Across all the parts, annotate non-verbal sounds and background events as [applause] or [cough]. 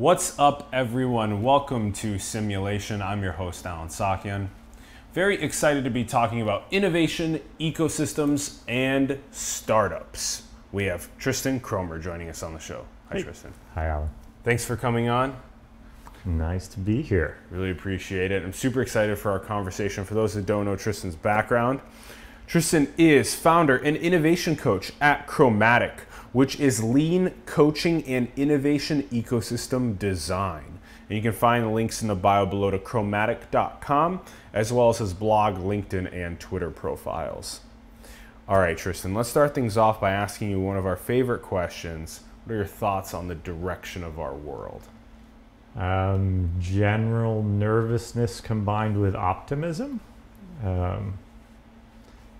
What's up, everyone? Welcome to Simulation. I'm your host, Allen Saakyan. Very excited to be talking about innovation, ecosystems, and startups. We have Tristan Kromer joining us on the show. Hi, Hey. Tristan. Hi, Allen. Thanks for coming on. Nice to be here. Really appreciate it. I'm super excited for our conversation. For those that don't know Tristan's background, Tristan is founder and innovation coach at Kromatic, which is lean coaching and innovation ecosystem design. And you can find the links in the bio below to kromatic.com, as well as his blog, LinkedIn, and Twitter profiles. All right, Tristan, let's start things off by asking you one of our favorite questions. What are your thoughts on the direction of our world? Um, general nervousness combined with optimism. Um,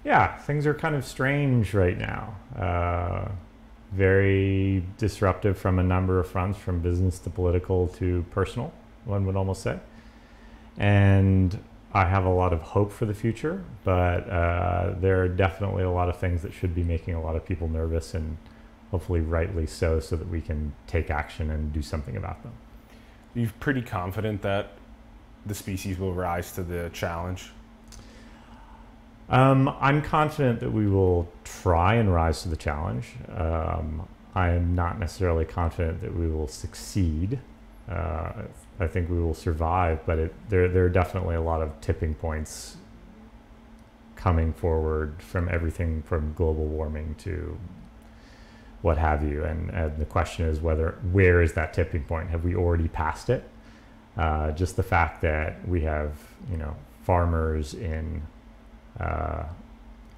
yeah, things are kind of strange right now. Uh, very disruptive from a number of fronts, from business to political to personal, one would almost say. And I have a lot of hope for the future, but uh, there are definitely a lot of things that should be making a lot of people nervous, and hopefully rightly so, so that we can take action and do something about them. You're pretty confident that the species will rise to the challenge. Um, I'm confident that we will try and rise to the challenge. Um, I am not necessarily confident that we will succeed. Uh, I think we will survive, but it, there, there are definitely a lot of tipping points coming forward from everything from global warming to what have you. And, and the question is whether where is that tipping point? Have we already passed it? Uh, just the fact that we have, you know, farmers in uh,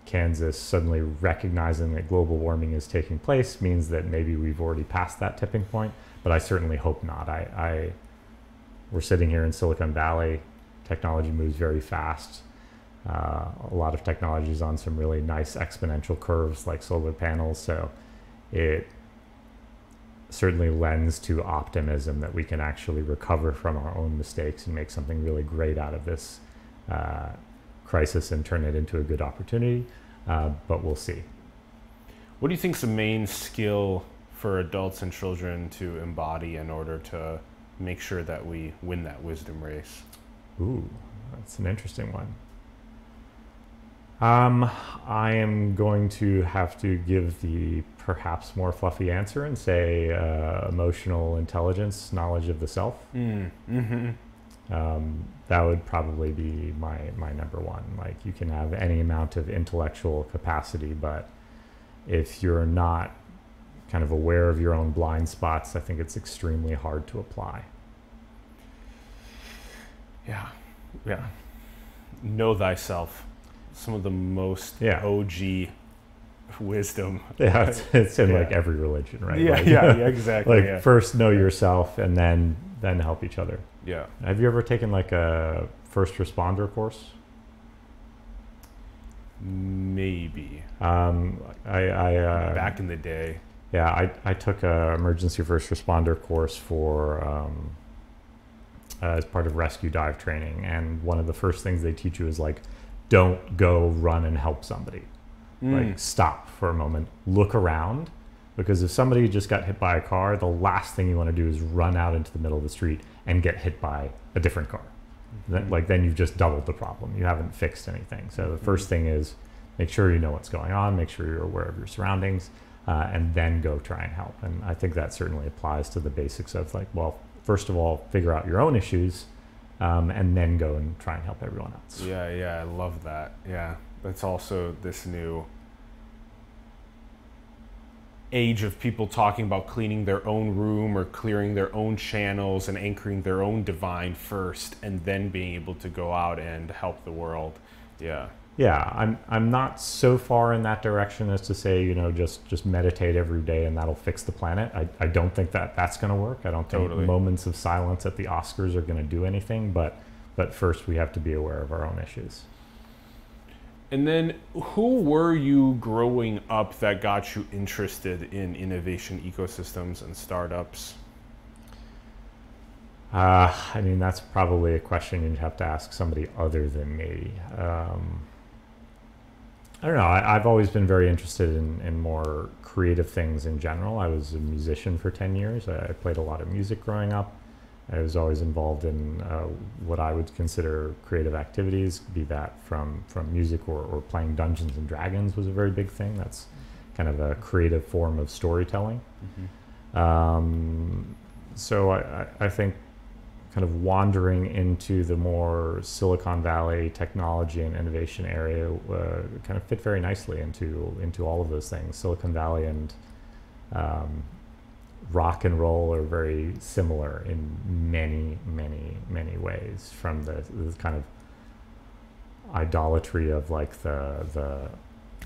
Kansas suddenly recognizing that global warming is taking place means that maybe we've already passed that tipping point. But I certainly hope not. I, I we're sitting here in Silicon Valley. Technology moves very fast. Uh, a lot of technology is on some really nice exponential curves like solar panels. So it certainly lends to optimism that we can actually recover from our own mistakes and make something really great out of this uh, crisis and turn it into a good opportunity. Uh, but we'll see. What do you think is the main skill for adults and children to embody in order to make sure that we win that wisdom race? Ooh, that's an interesting one. Um, I am going to have to give the perhaps more fluffy answer and say uh, emotional intelligence, knowledge of the self. Mm, mm-hmm. Um, that would probably be my my number one. Like you can have any amount of intellectual capacity, but if you're not kind of aware of your own blind spots, I think it's extremely hard to apply. Yeah, yeah. Know thyself. Some of the most Yeah. OG wisdom. [laughs] Yeah, it's, it's in like every religion, right? Yeah, Like- yeah, [laughs] yeah, exactly. like yeah. first know yourself and then then help each other. Yeah. Have you ever taken like a first responder course? Maybe. Um, I, I uh, Back in the day. yeah, I, I took a emergency first responder course for um, uh, as part of rescue dive training, and one of the first things they teach you is like, don't go run and help somebody. Mm. Like stop for a moment, look around, because if somebody just got hit by a car, the last thing you want to do is run out into the middle of the street and get hit by a different car. Then, like then you've just doubled the problem. You haven't fixed anything. So the first thing is make sure you know what's going on, make sure you're aware of your surroundings, uh, and then go try and help. And I think that certainly applies to the basics of like, well, first of all, figure out your own issues, um, and then go and try and help everyone else. Yeah, yeah, I love that. Yeah, that's also this new age of people talking about cleaning their own room or clearing their own channels and anchoring their own divine first and then being able to go out and help the world. Yeah. Yeah, I'm I'm not so far in that direction as to say you know just just meditate every day and that'll fix the planet. I, I don't think that that's going to work. I don't think Totally. moments of silence at the Oscars are going to do anything. But but first we have to be aware of our own issues. And then who were you growing up that got you interested in innovation ecosystems and startups? Uh, I mean that's probably a question you'd have to ask somebody other than me. Um, I don't know. I, I've always been very interested in, in more creative things in general. I was a musician for 10 years. I, I played a lot of music growing up. I was always involved in uh, what I would consider creative activities, be that from, from music or, or playing Dungeons and Dragons was a very big thing. That's kind of a creative form of storytelling. Um, so I, I- I think kind of wandering into the more Silicon Valley technology and innovation area uh, kind of fit very nicely into into all of those things. Silicon Valley and um, rock and roll are very similar in many, many, many ways. From the, the kind of idolatry of like the the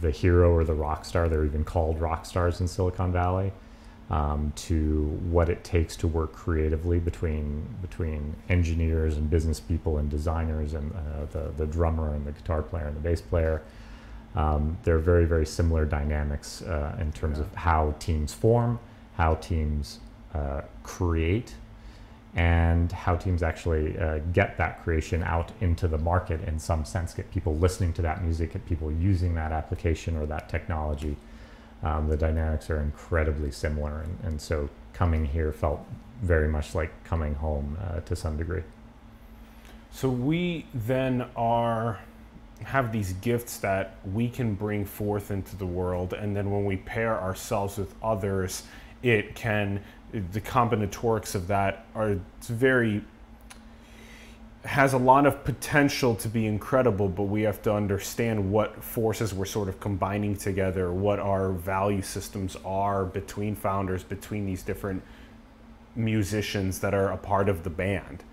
the hero or the rock star. They're even called rock stars in Silicon Valley. Um, to what it takes to work creatively between between engineers and business people and designers and uh, the the drummer and the guitar player and the bass player. Um, they're very very similar dynamics uh, in terms of how teams form, how teams uh, create, and how teams actually uh, get that creation out into the market in some sense, get people listening to that music, get people using that application or that technology. Um, the dynamics are incredibly similar, and, and so coming here felt very much like coming home uh, to some degree. So we then are have these gifts that we can bring forth into the world, and then when we pair ourselves with others, it can the combinatorics of that are very has a lot of potential to be incredible, but we have to understand what forces we're sort of combining together, what our value systems are between founders, between these different musicians that are a part of the band.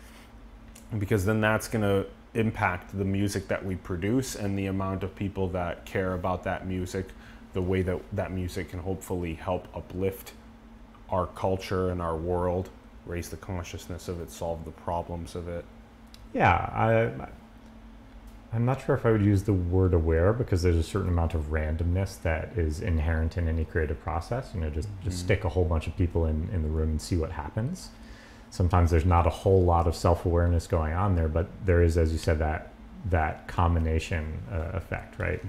Because then that's going to impact the music that we produce and the amount of people that care about that music the way that that music can hopefully help uplift our culture and our world raise the consciousness of it solve the problems of it Yeah, I, I'm not sure if I would use the word aware because there's a certain amount of randomness that is inherent in any creative process. You know, just just Mhm. stick a whole bunch of people in, in the room and see what happens. Sometimes there's not a whole lot of self awareness going on there, but there is, as you said, that that combination uh, effect, right?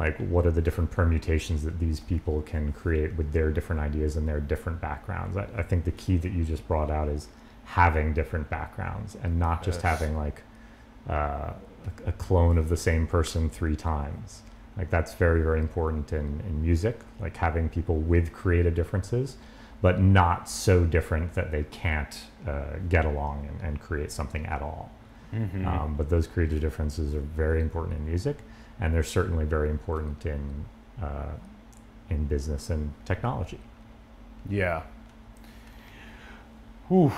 Like, what are the different permutations that these people can create with their different ideas and their different backgrounds? I, I think the key that you just brought out is having different backgrounds and not just Yes. having like uh, a, a clone of the same person three times. Like that's very, very important in, in music, like having people with creative differences, but not so different that they can't uh, get along and, and create something at all. mm-hmm. Um, but those creative differences are very important in music, and they're certainly very important in uh, in business and technology. Yeah. Whew.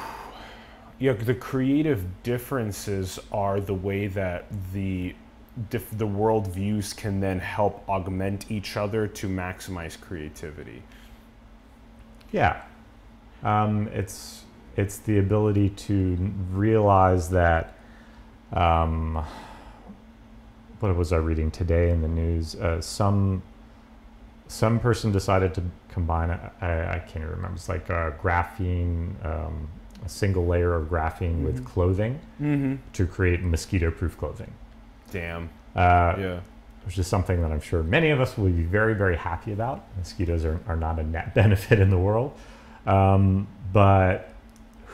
Yeah, the creative differences are the way that the dif- the world views can then help augment each other to maximize creativity. Yeah, um, it's it's the ability to realize that. Um, what was I reading today in the news? Uh, some some person decided to combine. a- I, I can't even remember. It's like uh, graphene, um, a single layer of graphene with Mhm. clothing Mm-hmm. to create mosquito-proof clothing. Damn. Uh, Yeah. which is something that I'm sure many of us will be very, very happy about. Mosquitoes are, are not a net [laughs] benefit in the world. Um, but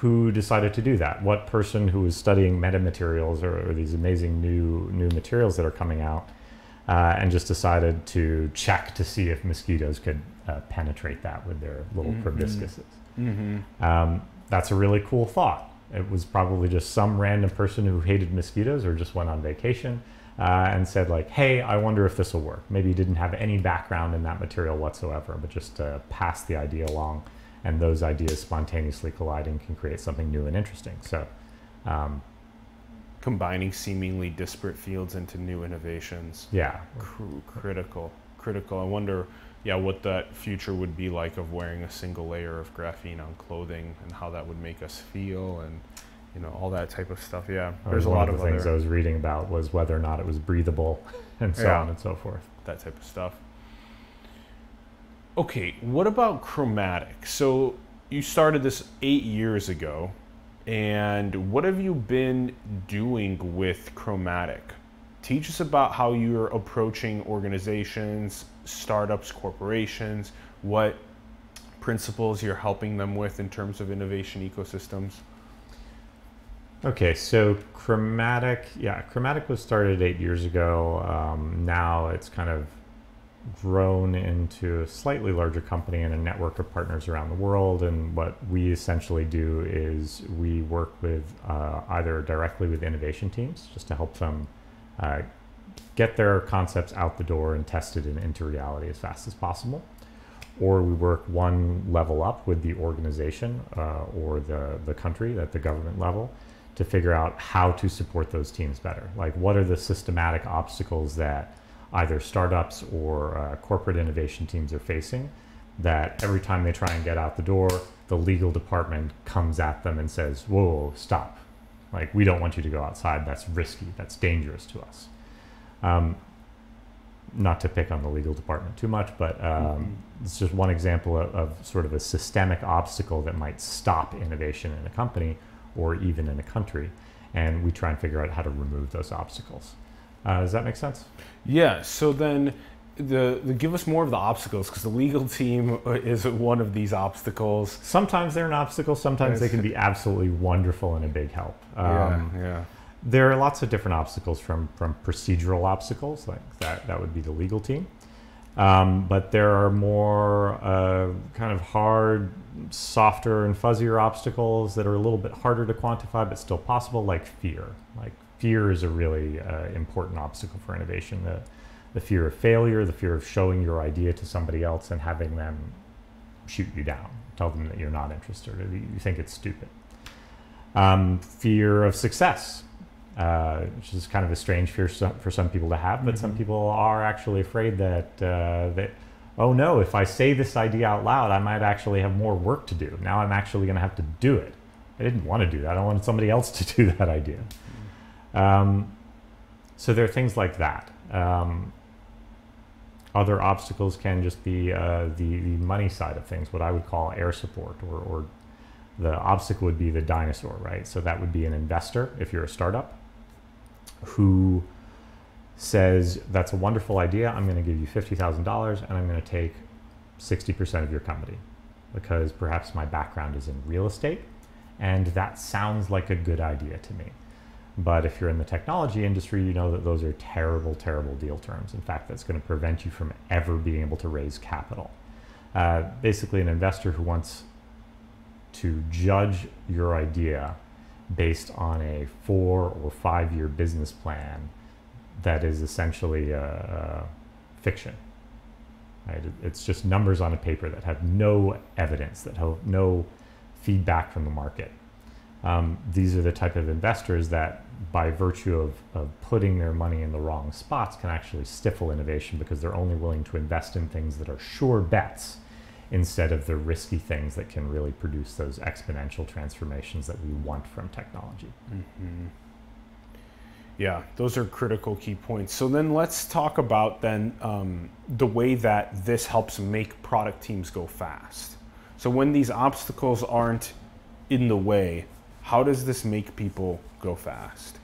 who decided to do that? What person who was studying metamaterials or, or these amazing new new materials that are coming out uh, and just decided to check to see if mosquitoes could uh, penetrate that with their little Mhm. proboscises? Mm-hmm. Um, that's a really cool thought. It was probably just some random person who hated mosquitoes or just went on vacation uh, and said like, "Hey, I wonder if this will work." Maybe didn't have any background in that material whatsoever, but just uh, passed the idea along, and those ideas spontaneously colliding can create something new and interesting. So, um, Combining seemingly disparate fields into new innovations. yeah, Cr- critical. Critical. I wonder, yeah, what that future would be like of wearing a single layer of graphene on clothing and how that would make us feel and, you know, all that type of stuff. Yeah. There's a lot of of things other, I was reading about was whether or not it was breathable, [laughs] and so Yeah. on and so forth. that type of stuff. Okay, what about Kromatic? So you started this eight years ago, and what have you been doing with Kromatic Teach us about how you're approaching organizations, startups, corporations, what principles you're helping them with in terms of innovation ecosystems. Okay, so Kromatic, yeah, Kromatic was started eight years ago. Um, now it's kind of grown into a slightly larger company and a network of partners around the world. And what we essentially do is we work with uh, either directly with innovation teams just to help them uh, get their concepts out the door and tested and into reality as fast as possible. Or we work one level up with the organization uh, or the, the country at the government level to figure out how to support those teams better. Like, what are the systematic obstacles that either startups or uh, corporate innovation teams are facing that every time they try and get out the door, the legal department comes at them and says, whoa, whoa stop. Like, we don't want you to go outside. That's risky. That's dangerous to us. Um, not to pick on the legal department too much, but um, mm-hmm. it's just one example of, of, sort of a systemic obstacle that might stop innovation in a company or even in a country. And we try and figure out how to remove those obstacles. Uh, does that make sense? Yeah. So then, the, the give us more of the obstacles because the legal team uh, is one of these obstacles. Sometimes they're an obstacle. Sometimes they can be absolutely wonderful and a big help. Um, yeah. Yeah. There are lots of different obstacles from from procedural obstacles like that. That would be the legal team. Um, but there are more uh, kind of hard, softer, and fuzzier obstacles that are a little bit harder to quantify, but still possible, like fear. Like fear is a really uh, important obstacle for innovation. The, the fear of failure, the fear of showing your idea to somebody else and having them shoot you down, tell them that you're not interested or you think it's stupid. Um, fear of success, uh, which is kind of a strange fear for some people to have, but mm-hmm. some people are actually afraid that uh, that oh no, if I say this idea out loud, I might actually have more work to do. Now I'm actually going to have to do it. I didn't want to do that. I wanted somebody else to [laughs] do that idea. Um, so there are things like that. Um, other obstacles can just be uh, the, the money side of things, what I would call air support, or, or the obstacle would be the dinosaur, right? So that would be an investor if you're a startup who says, That's a wonderful idea. I'm going to give you $50,000 and I'm going to take 60% of your company because perhaps my background is in real estate and that sounds like a good idea to me. But if you're in the technology industry, you know that those are terrible, terrible deal terms. In fact, that's going to prevent you from ever being able to raise capital. Uh, basically, an investor who wants to judge your idea based on a four or five year business plan that is essentially a, a fiction. Right? It's just numbers on a paper that have no evidence, that have no feedback from the market. Um, these are the type of investors that, by virtue of, of putting their money in the wrong spots, can actually stifle innovation because they're only willing to invest in things that are sure bets instead of the risky things that can really produce those exponential transformations that we want from technology. Mm-hmm. Yeah, those are critical key points. So then let's talk about then um, the way that this helps make product teams go fast. So when these obstacles aren't in the way, how does this make people go fast?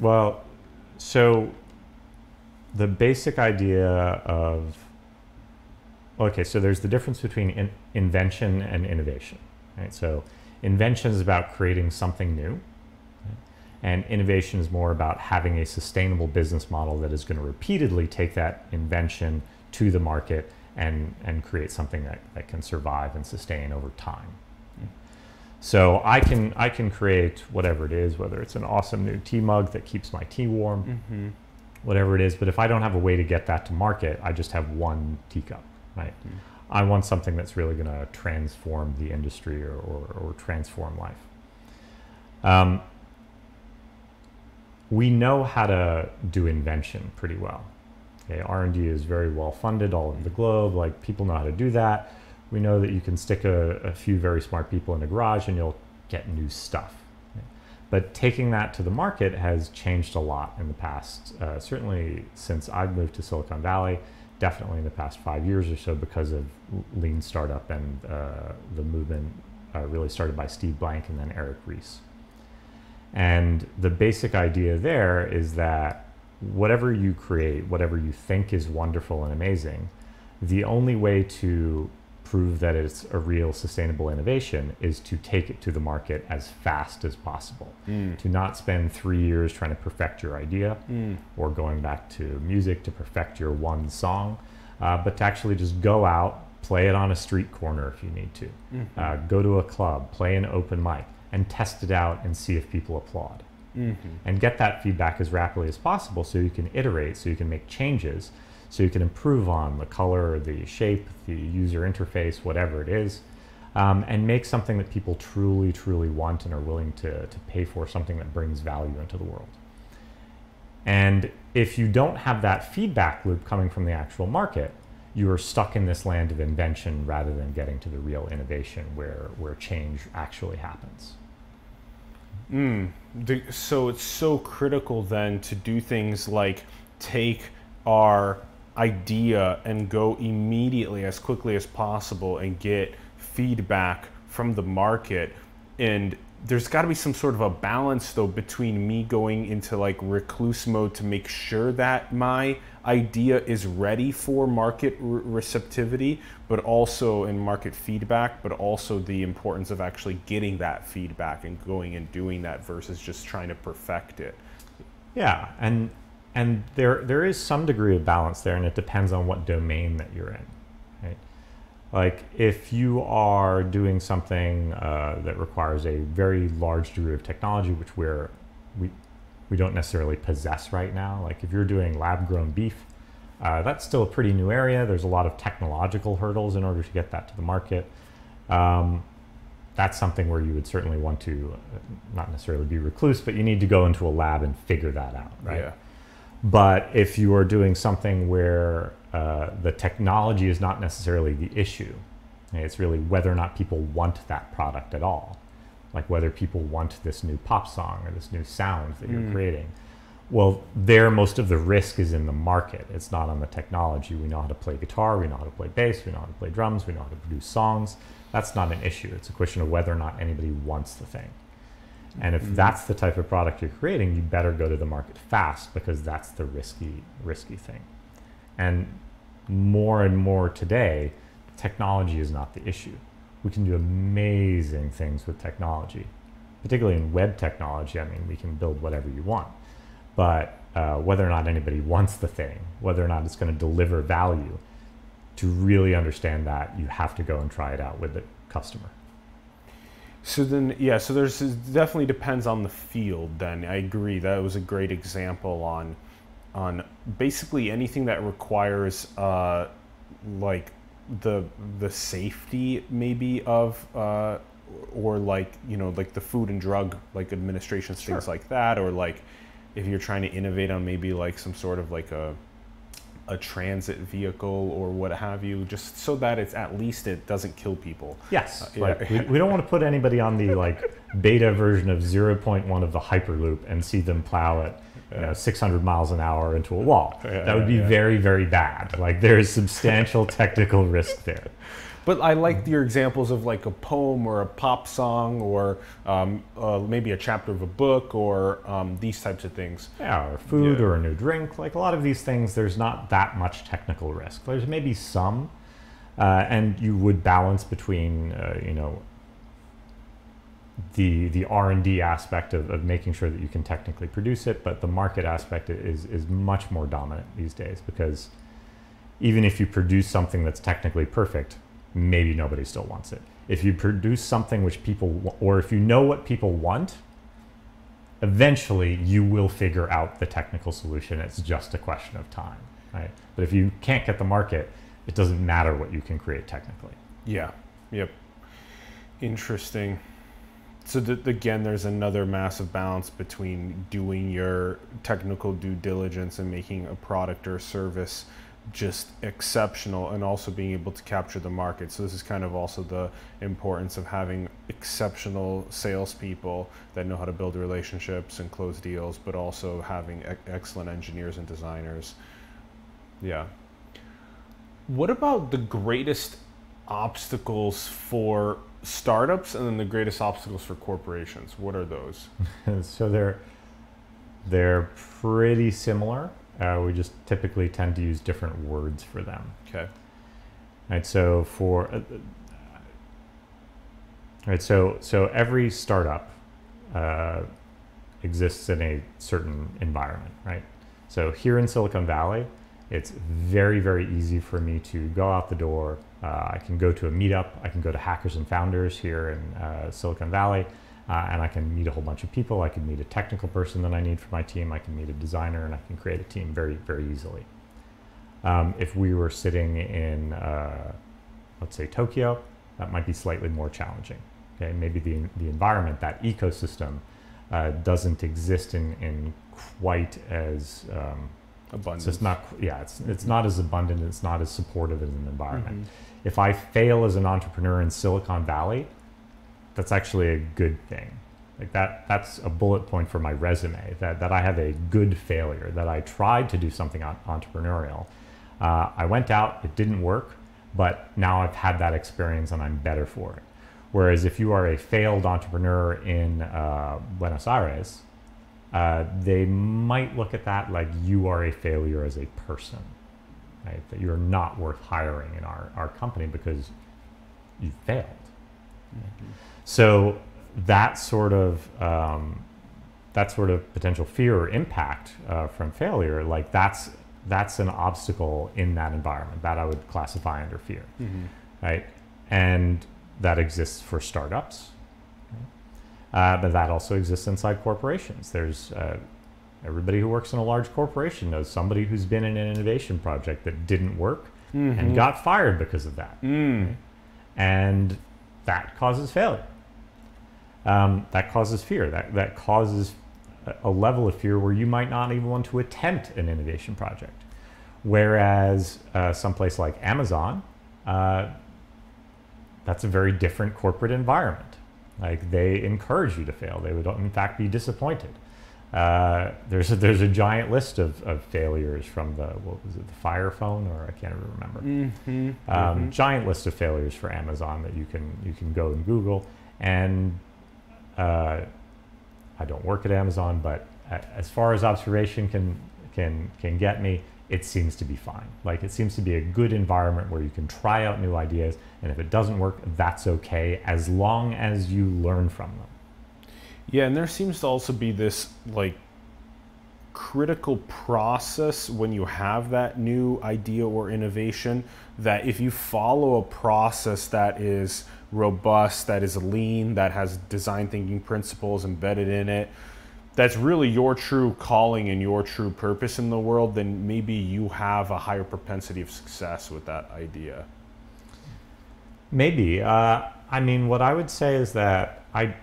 Well, so the basic idea of okay, so there's the difference between in, invention and innovation. Right? So invention is about creating something new, right? and innovation is more about having a sustainable business model that is going to repeatedly take that invention to the market and, and create something that, that can survive and sustain over time. So I can I can create whatever it is, whether it's an awesome new tea mug that keeps my tea warm, mm-hmm. whatever it is. But if I don't have a way to get that to market, I just have one teacup right? Mm. I want something that's really going to transform the industry or, or, or transform life. Um, we know how to do invention pretty well. Okay, R&D is very well funded all over the globe. Like people know how to do that. We know that you can stick a, a few very smart people in a garage and you'll get new stuff. But taking that to the market has changed a lot in the past. Uh, certainly since I've moved to Silicon Valley, definitely in the past five years or so because of lean startup and uh, the movement uh, really started by Steve Blank and then Eric Ries. And the basic idea there is that whatever you create, whatever you think is wonderful and amazing, the only way to prove that it's a real sustainable innovation is to take it to the market as fast as possible. Mm. To not spend three years trying to perfect your idea Mm. or going back to music to perfect your one song, uh, but to actually just go out, play it on a street corner if you need to, Mhm. uh, go to a club, play an open mic, and test it out and see if people applaud. Mhm. And get that feedback as rapidly as possible so you can iterate, so you can make changes, so you can improve on the color, the shape, the user interface, whatever it is, um, and make something that people truly, truly want and are willing to, to pay for, something that brings value into the world. And if you don't have that feedback loop coming from the actual market, you are stuck in this land of invention rather than getting to the real innovation where, where change actually happens. Mm. So it's so critical then to do things like take our idea and go immediately as quickly as possible and get feedback from the market. And there's got to be some sort of a balance though between me going into like recluse mode to make sure that my idea is ready for market re- receptivity but also in market feedback but also the importance of actually getting that feedback and going and doing that versus just trying to perfect it. Yeah, and and there there is some degree of balance there, and it depends on what domain that you're in, right? Like if you are doing something uh, that requires a very large degree of technology, which we're we we don't necessarily possess right now. Like if you're doing lab grown beef, uh, that's still a pretty new area. There's a lot of technological hurdles in order to get that to the market. Um, that's something where you would certainly want to uh, not necessarily be recluse, but you need to go into a lab and figure that out, right? yeah But if you are doing something where uh, the technology is not necessarily the issue, it's really whether or not people want that product at all, like whether people want this new pop song or this new sound that you're Mm. creating. Well, there most of the risk is in the market. It's not on the technology. We know how to play guitar, we know how to play bass, we know how to play drums, we know how to produce songs. That's not an issue. It's a question of whether or not anybody wants the thing. And if Mhm. that's the type of product you're creating, you better go to the market fast because that's the risky, risky thing. And more and more today, technology is not the issue. We can do amazing things with technology, particularly in web technology. I mean, we can build whatever you want. But uh, whether or not anybody [laughs] wants the thing, whether or not it's going to deliver value, to really understand that, you have to go and try it out with the customer. So then, yeah, so there's definitely depends on the field. Then I agree that was a great example on on basically anything that requires uh, like the the safety maybe of uh, or like you know like the food and drug like administrations things like that or like if you're trying to innovate on maybe like some sort of like a a transit vehicle or what have you just so that it's at least it doesn't kill people Yes, Uh, yeah. we, we don't want to put anybody on the like [laughs] beta version of 0.1 of the Hyperloop and see them plow at you know, 600 miles an hour into a wall. Yeah, that would be yeah. very, very bad. Like there is substantial technical risk there. But I like your examples of like a poem or a pop song or um, uh, maybe a chapter of a book or um, these types of things. Yeah, or food Yeah. or a new drink. Like a lot of these things, there's not that much technical risk. There's maybe some, uh, and you would balance between, uh, you know, the the R and D aspect of, of making sure that you can technically produce it, but the market aspect is is much more dominant these days because even if you produce something that's technically perfect, maybe nobody still wants it. If you produce something which people, or if you know what people want, eventually you will figure out the technical solution. It's just a question of time, right? But if you can't get the market, it doesn't matter what you can create technically. Yeah. Yep. Interesting. So th- again, there's another massive balance between doing your technical due diligence and making a product or service just exceptional and also being able to capture the market. So this is kind of also the importance of having exceptional salespeople that know how to build relationships and close deals, but also having excellent engineers and designers. Yeah. What about the greatest obstacles for startups and then the greatest obstacles for corporations? What are those? [laughs] so they're they're pretty similar. Uh, we just typically tend to use different words for them. Okay. Right. So for uh, right. So so every startup uh, exists in a certain environment. Right. So here in Silicon Valley, it's very very easy for me to go out the door. Uh, I can go to a meetup. I can go to Hackers and Founders here in uh, Silicon Valley. Uh, and I can meet a whole bunch of people. I can meet a technical person that I need for my team. I can meet a designer, and I can create a team very, very easily. Um, if we were sitting in, uh, let's say, Tokyo, that might be slightly more challenging. Okay, maybe the the environment, that ecosystem, uh, doesn't exist in in quite as um, abundant. It's not, yeah, it's it's not as abundant. It's not as supportive as an environment. Mm-hmm. If I fail as an entrepreneur in Silicon Valley, that's actually a good thing. Like that, that's a bullet point for my resume that, that I have a good failure, that I tried to do something entrepreneurial. Uh, I went out, it didn't work, but now I've had that experience and I'm better for it. Whereas if you are a failed entrepreneur in uh, Buenos Aires, uh, they might look at that like you are a failure as a person, right? That you're not worth hiring in our, our company because you failed. Mm-hmm. So that sort of um, that sort of potential fear or impact uh, from failure, like that's that's an obstacle in that environment that I would classify under fear, mm-hmm. right? And that exists for startups, uh, but that also exists inside corporations. There's uh, everybody who works in a large corporation knows somebody who's been in an innovation project that didn't work mm-hmm. and got fired because of that, mm. right? and that causes failure. Um, that causes fear. That, that causes a level of fear where you might not even want to attempt an innovation project. Whereas uh, someplace like Amazon, uh, that's a very different corporate environment. Like they encourage you to fail. They would, in fact, be disappointed. Uh, there's a, there's a giant list of, of failures from the what was it the Fire Phone or I can't even remember. Mm-hmm, um, mm-hmm. Giant list of failures for Amazon that you can you can go and Google. And uh, I don't work at Amazon, but as far as observation can can can get me, it seems to be fine. Like it seems to be a good environment where you can try out new ideas, and if it doesn't work, that's okay as long as you learn from them. Yeah, and there seems to also be this like critical process when you have that new idea or innovation that if you follow a process that is robust, that is lean, that has design thinking principles embedded in it, that's really your true calling and your true purpose in the world, then maybe you have a higher propensity of success with that idea. Maybe. Uh, I mean, what I would say is that I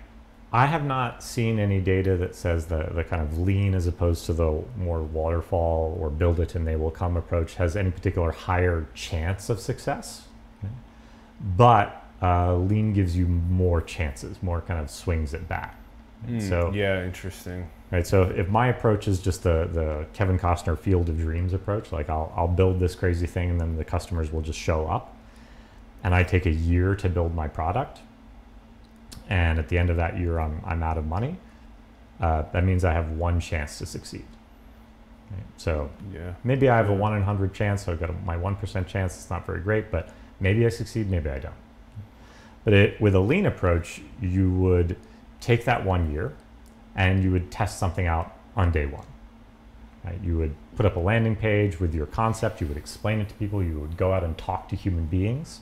I have not seen any data that says the, the kind of lean as opposed to the more waterfall or build it and they will come approach has any particular higher chance of success. Okay. But uh, lean gives you more chances, more kind of swings at bat. Mm, so yeah, interesting. Right. So if my approach is just the the Kevin Costner Field of Dreams approach, like I'll I'll build this crazy thing and then the customers will just show up, and I take a year to build my product and at the end of that year I'm, I'm out of money, uh, that means I have one chance to succeed. Right? So yeah. maybe I have a one in hundred chance. So I've got a, my one percent chance. It's not very great, but maybe I succeed. Maybe I don't. But it, with a lean approach, you would take that one year, and you would test something out on day one. Right? You would put up a landing page with your concept. You would explain it to people. You would go out and talk to human beings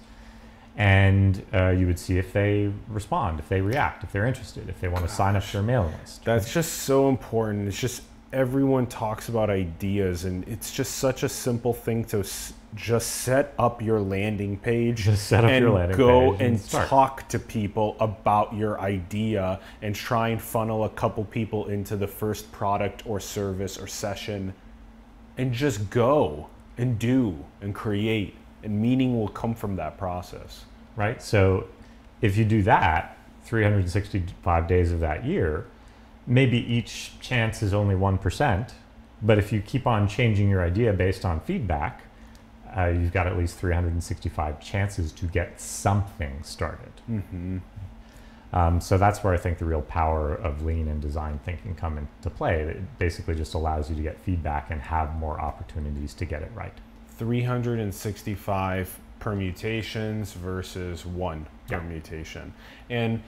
and uh, you would see if they respond, if they react, if they're interested, if they want to sign up to their mailing list. That's just so important. It's just everyone talks about ideas, and it's just such a simple thing to s- just set up your landing page, just set up and your landing go page and, and talk to people about your idea, and try and funnel a couple people into the first product or service or session, and just go and do and create and meaning will come from that process. Right? So if you do that 365 days of that year, maybe each chance is only 1%, but if you keep on changing your idea based on feedback, uh, you've got at least 365 chances to get something started. Mm-hmm. Um, so that's where I think the real power of lean and design thinking come into play. It basically just allows you to get feedback and have more opportunities to get it right. 365 permutations versus one Yeah. permutation. And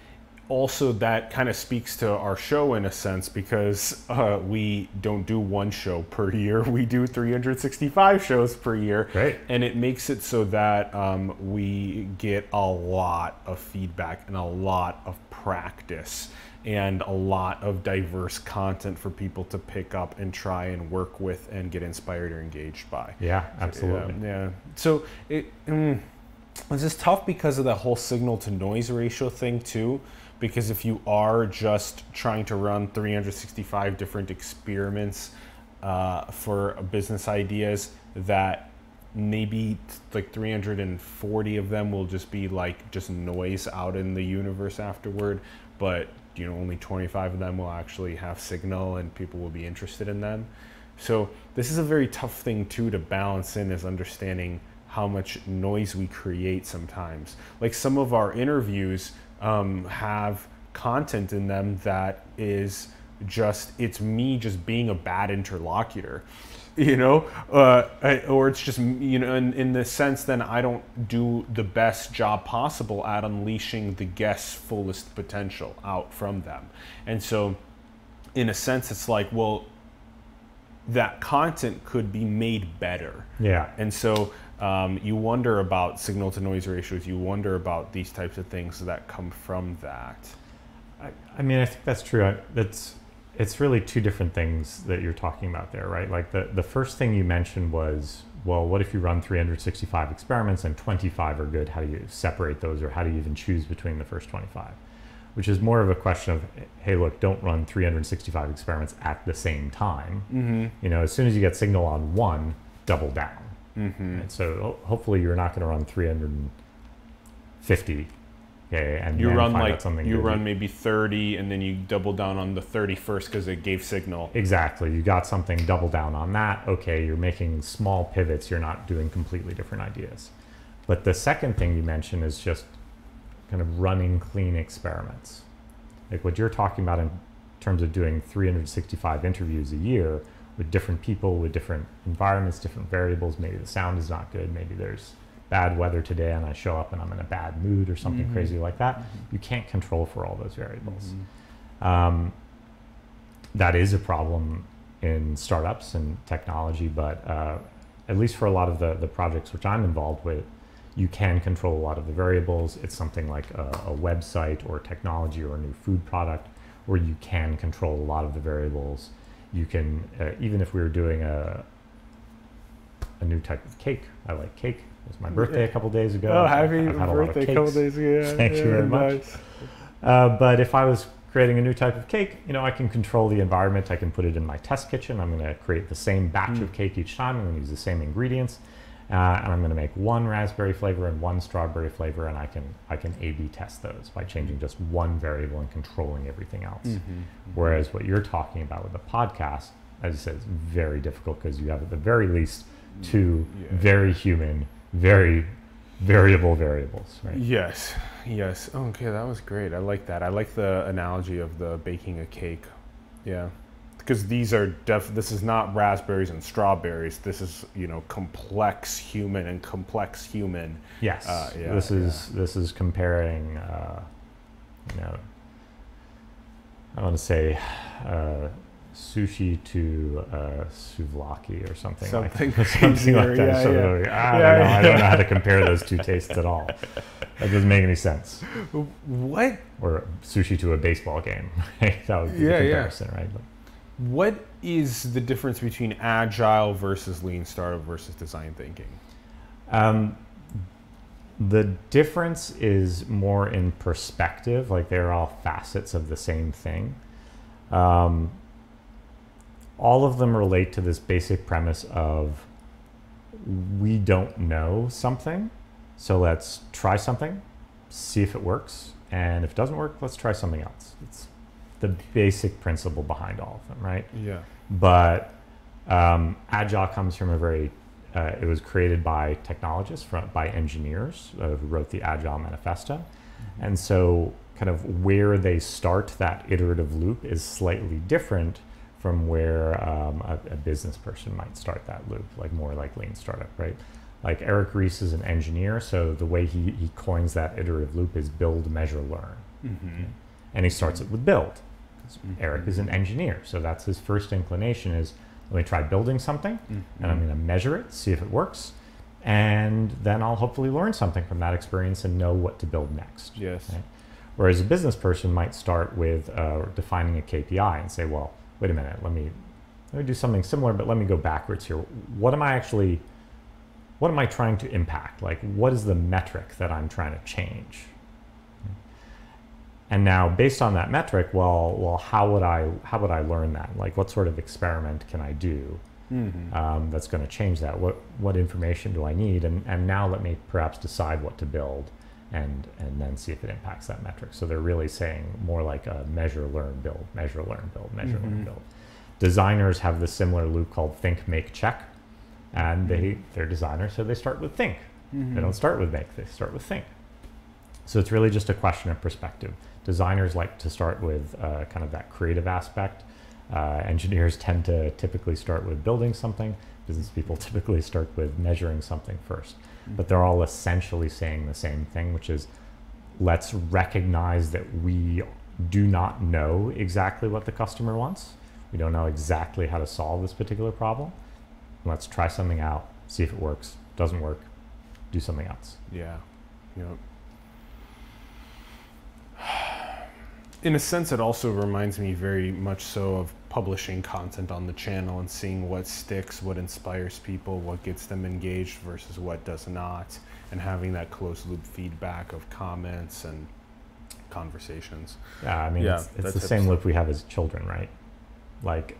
also, that kind of speaks to our show in a sense because uh, we don't do one show per [laughs] year, we do 365 shows per year. And it makes it so that um, we get a lot of feedback and a lot of practice and a lot of diverse content for people to pick up and try and work with and get inspired or engaged by. Yeah, absolutely. Yeah. yeah. So it mm, just tough because of the whole signal to noise ratio thing too. Because if you are just trying to run 365 different experiments uh, for business ideas, that maybe like 340 of them will just be like just noise out in the universe afterward, but you know only 25 of them will actually have signal and people will be interested in them. So this is a very tough thing too to balance in is understanding how much noise we create sometimes. Like some of our interviews um, have content in them that is just it's me just being a bad interlocutor [laughs] you know uh, I- or it's just you know in, in the sense then i don't do the best job possible at unleashing the guest's fullest potential out from them and so in a sense it's like well that content could be made better Yeah. and so um, you wonder about signal to noise ratios you wonder about these types of things that come from that I, I mean, I think that's true. I, that's it's really two different things that you're talking about there, right? Like the the first thing you mentioned was, well, what if you run 365 experiments and 25 are good? How do you separate those, or how do you even choose between the first 25? Which is more of a question of, hey, look, don't run 365 experiments at the same time. mm-hmm. You know, as soon as you get signal on one, double down. Mm-hmm. Right? So hopefully you're not going to run 350. Okay, and you run like something you good. run maybe 30 and then you double down on the 31st because it gave signal Exactly. You got something, double down on that. Okay, you're making small pivots. You're not doing completely different ideas. But the second thing you mentioned is just kind of running clean experiments. Like what you're talking about in terms of doing 365 interviews a year with different people, with different environments, different variables. Maybe the sound is not good. Maybe there's bad weather today and I show up and I'm in a bad mood or something Mhm. crazy like that. You can't control for all those variables. Um, that is a problem in startups and technology, but uh, at least for a lot of the, the projects which I'm involved with, you can control a lot of the variables. It's something like a, a website or technology or a new food product where you can control a lot of the variables. You can, uh, even if we were doing a, a new type of cake, I like cake. It was my birthday a couple days ago. oh happy I've a lot of birthday a couple days ago yeah, [laughs] Thank you yeah, very much. nice. Uh, but if I was creating a new type of cake, you know, I can control the environment. I can put it in my test kitchen. I'm going to create the same batch of Mm. cake each time. I'm going to use the same ingredients, uh, and I'm going to make one raspberry flavor and one strawberry flavor, and I can I can A/B test those by changing just one variable and controlling everything else. Mhm. Whereas what you're talking about with the podcast, as you said, is very difficult because you have at the very least two Yeah. very human, very variable variables, right? Yes, yes. Okay, that was great. I like that. I like the analogy of the baking a cake. Yeah, because these are def. This is not raspberries and strawberries. This is you know complex human and complex human. Yes. Uh, yeah, this is this is comparing, uh, you know, I want to say uh, sushi to uh, souvlaki or something, [laughs] Something like something like that. yeah, So yeah. like, I, Yeah, don't know, I don't know how to compare those two tastes at all. That doesn't make any sense. What Or sushi to a baseball game. [laughs] Right? That would be Yeah, the comparison, right? But what is the difference between agile versus lean startup versus design thinking? Um, the difference is more in perspective, like they're all facets of the same thing. Um, all of them relate to this basic premise of we don't know something, so let's try something, see if it works, and if it doesn't work, let's try something else. It's the basic principle behind all of them, right? Yeah. but um, agile comes from a very uh, it was created by technologists from, by engineers uh, who wrote the agile manifesto and so kind of where they start that iterative loop is slightly different from where um, a, a, business person might start that loop, like more like lean startup, right? Like Eric Ries is an engineer, so the way he, he coins that iterative loop is build, measure, learn. Mm-hmm. And he starts it with build. Mm-hmm. Eric is an engineer, so that's his first inclination is let me try building something mm-hmm. and I'm going to measure it, see if it works. And then I'll hopefully learn something from that experience and know what to build next. Yes. Right? Whereas a business person might start with uh, defining a KPI and say, well, wait a minute, let me let me do something similar, but let me go backwards here. What am I actually what am I trying to impact? Like what is the metric that I'm trying to change? And now based on that metric, well, well, how would I how would I learn that? Like what sort of experiment can I do mm-hmm. um, that's going to change that? What what information do I need? And and now let me perhaps decide what to build and and then see if it impacts that metric. So they're really saying more like a measure, learn, build, measure, learn, build, measure, mm-hmm. learn, build. Designers have the similar loop called think, make, check, and they mm-hmm. they're designers, so they start with think. Mm-hmm. They don't start with make; they start with think. So it's really just a question of perspective. Designers like to start with uh, kind of that creative aspect. Uh, engineers [laughs] tend to typically start with building something. Business people [laughs] typically start with measuring something first but they're all essentially saying the same thing, which is let's recognize that we do not know exactly what the customer wants. We don't know exactly how to solve this particular problem. Let's try something out, see if it works. Doesn't work, do something else. Yeah. Yep. [sighs] In a sense, it also reminds me very much so of publishing content on the channel and seeing what sticks, what inspires people, what gets them engaged versus what does not, and having that closed loop feedback of comments and conversations. Yeah, I mean, yeah, it's, it's the same loop we have as children, right? Like,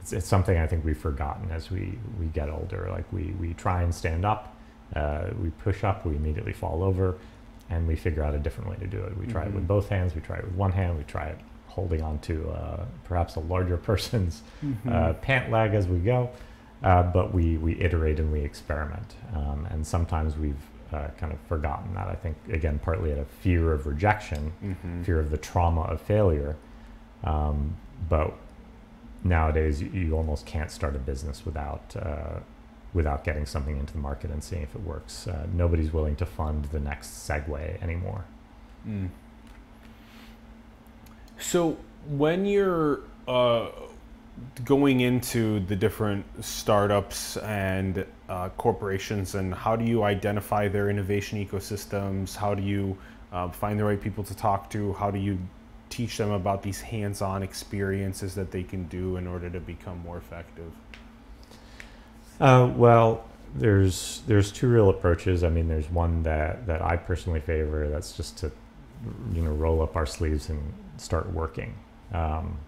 it's, it's, something I think we've forgotten as we, we get older. Like, we, we try and stand up, uh, we push up, we immediately fall over, and we figure out a different way to do it. We try mm-hmm. it with mm-hmm. both hands, we try it with one hand, we try it holding on to uh, perhaps a larger [laughs] person's mm-hmm. uh, pant leg as we go. Uh, but we, we iterate and we experiment. Um, and sometimes we've uh, kind of forgotten that. I think, again, partly out of fear of rejection, mm-hmm. fear of the trauma of failure. Um, but nowadays, you, you, almost can't start a business without. Uh, without getting something into the market and seeing if it works. Uh, nobody's willing to fund the next Segway anymore. Mm. So when you're uh, going into the different startups and uh, corporations, and how do you identify their innovation ecosystems? How do you uh, find the right people to talk to? How do you teach them about these hands-on experiences that they can do in order to become more effective? Uh, well, there's there's two real approaches. I mean, there's one that that I personally favor. That's just to you know roll up our sleeves and start working. Um,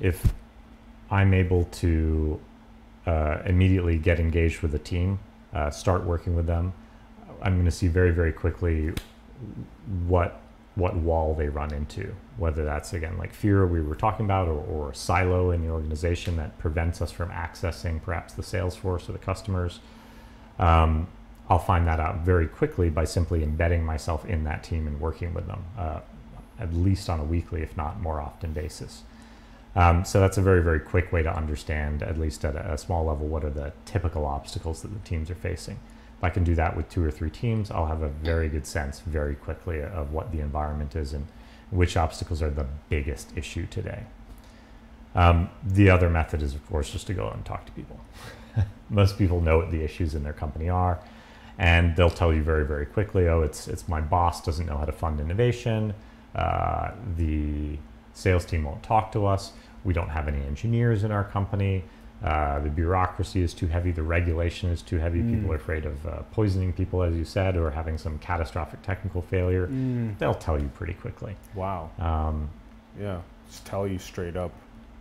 if I'm able to uh, immediately get engaged with a team, uh, start working with them, I'm going to see very, very quickly what what wall they run into. Whether that's again like fear we were talking about, or, or a silo in the organization that prevents us from accessing perhaps the sales force or the customers. Um, I'll find that out very quickly by simply embedding myself in that team and working with them. Uh, at least on a weekly, if not more often basis. Um, so that's a very, very quick way to understand, at least at a, a, small level, what are the typical obstacles that the teams are facing. If I can do that with two or three teams, I'll have a very good sense very quickly of what the environment is and which obstacles are the biggest issue today. Um, the other method is, of course, just to go out and talk to people. [laughs] Most people know what the issues in their company are, and they'll tell you very, very quickly, oh, it's, it's my boss doesn't know how to fund innovation uh, the sales team won't talk to us. We don't have any engineers in our company. Uh, the bureaucracy is too heavy. The regulation is too heavy. Mm. People are afraid of uh, poisoning people, as you said, or having some catastrophic technical failure. Mm. They'll tell you pretty quickly. Wow. Um, yeah, just tell you straight up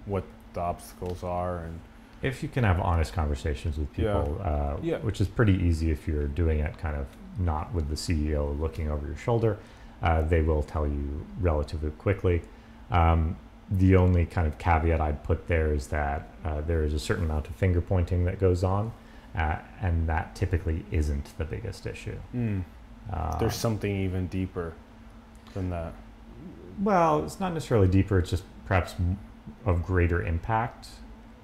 what the obstacles are and if you can have honest conversations with people, yeah. Uh, yeah. which is pretty easy if you're doing it kind of not with the CEO looking over your shoulder, uh, they will tell you relatively quickly. Um, the only kind of caveat I'd put there is that uh, there is a certain amount of finger pointing that goes on, uh, and that typically isn't the biggest issue. Mm. There's something even deeper. than that? Well, it's not necessarily deeper. It's just perhaps of greater impact.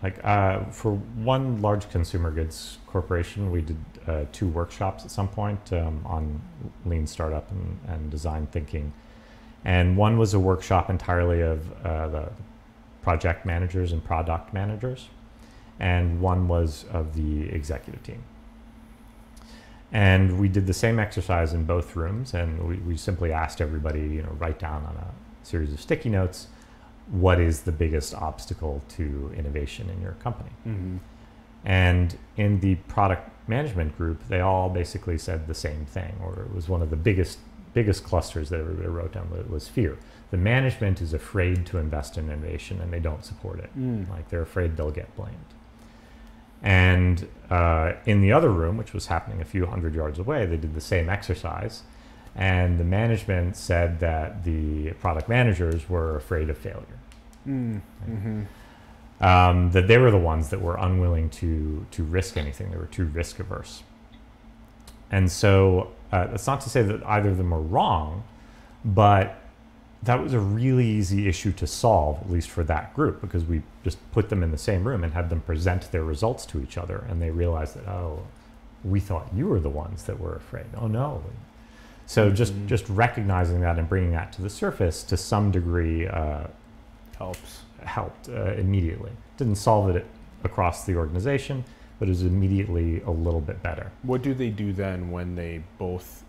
Like uh, for one large consumer goods corporation, we did uh, two workshops at some point um, on lean startup and, and design thinking, and one was a workshop entirely of uh, the project managers and product managers, and one was of the executive team. And we did the same exercise in both rooms, and we, we simply asked everybody, you know, write down on a series of sticky notes what is the biggest obstacle to innovation in your company. Mm-hmm. And in the product management group, they all basically said the same thing, or it was one of the biggest biggest clusters that everybody wrote down was, was fear. The management is afraid to invest in innovation, and they don't support it. Mm. Like they're afraid they'll get blamed. And uh, in the other room, which was happening a few hundred yards away, they did the same exercise. And the management said that the product managers were afraid of failure. Mm. Mm-hmm. Um, that they were the ones that were unwilling to to risk anything. They were too risk averse. And so uh, that's not to say that either of them are wrong, but that was a really easy issue to solve, at least for that group, because we just put them in the same room and had them present their results to each other, and they realized that oh, we thought you were the ones that were afraid. Oh no. So just Mhm. just recognizing that and bringing that to the surface to some degree uh, Helps. helped uh, immediately. Didn't solve it across the organization, but it was immediately a little bit better. What do they do then when they both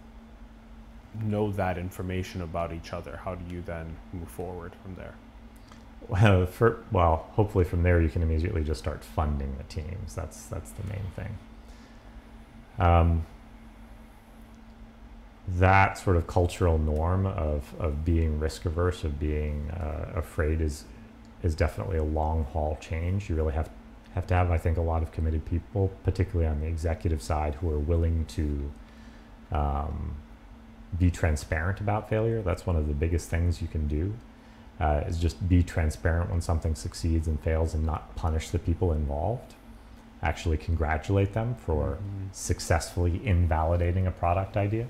know that information about each other? How do you then move forward from there? Well, for, well, hopefully from there you can immediately just start funding the teams. That's that's the main thing. Um, that sort of cultural norm of, of being risk averse, of being uh, afraid, is is definitely a long haul change. You really have have to have, I think, a lot of committed people, particularly on the executive side, who are willing to um, be transparent about failure. That's one of the biggest things you can do. Uh, is just be transparent when something succeeds and fails, and not punish the people involved. Actually, congratulate them for Mhm. successfully invalidating a product idea.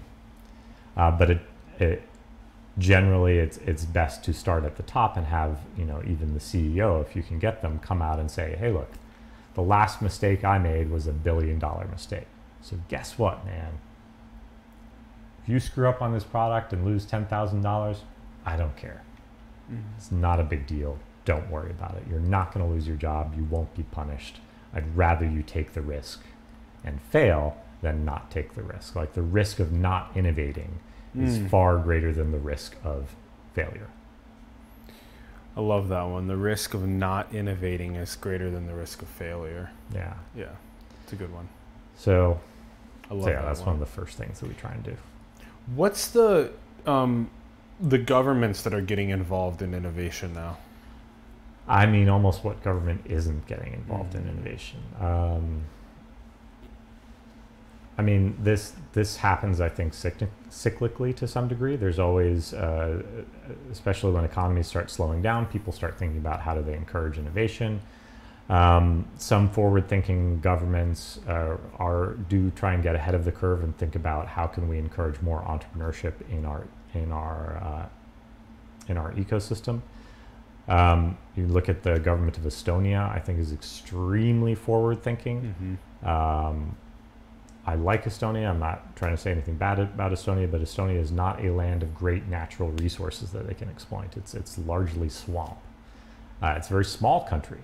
Uh, but it, it generally it's it's best to start at the top and have you know even the CEO, if you can get them, come out and say, hey, look, the last mistake I made was a billion dollar mistake. So guess what, man? If you screw up on this product and lose ten thousand dollars, I don't care. Mhm. It's not a big deal. Don't worry about it. You're not going to lose your job. You won't be punished. I'd rather you take the risk and fail than not take the risk. Like the risk of not innovating is Mm. far greater than the risk of failure. I love that one. The risk of not innovating is greater than the risk of failure. Yeah. Yeah, it's a good one. So, I love so yeah, that that's one. one of the first things that we try and do. What's the um, the governments that are getting involved in innovation now? I mean, almost what government isn't getting involved in Mhm. innovation. Um, I mean, this this happens, I think, cyclically to some degree. There's always, uh, especially when economies start slowing down, people start thinking about how do they encourage innovation. Um, some forward-thinking governments uh, are do try and get ahead of the curve and think about how can we encourage more entrepreneurship in our in our uh, in our ecosystem. Um, you look at the government of Estonia, I think is extremely forward thinking. Mm-hmm. Um, I like Estonia. I'm not trying to say anything bad about Estonia, but Estonia is not a land of great natural resources that they can exploit. It's, it's largely swamp. Uh, it's a very small country.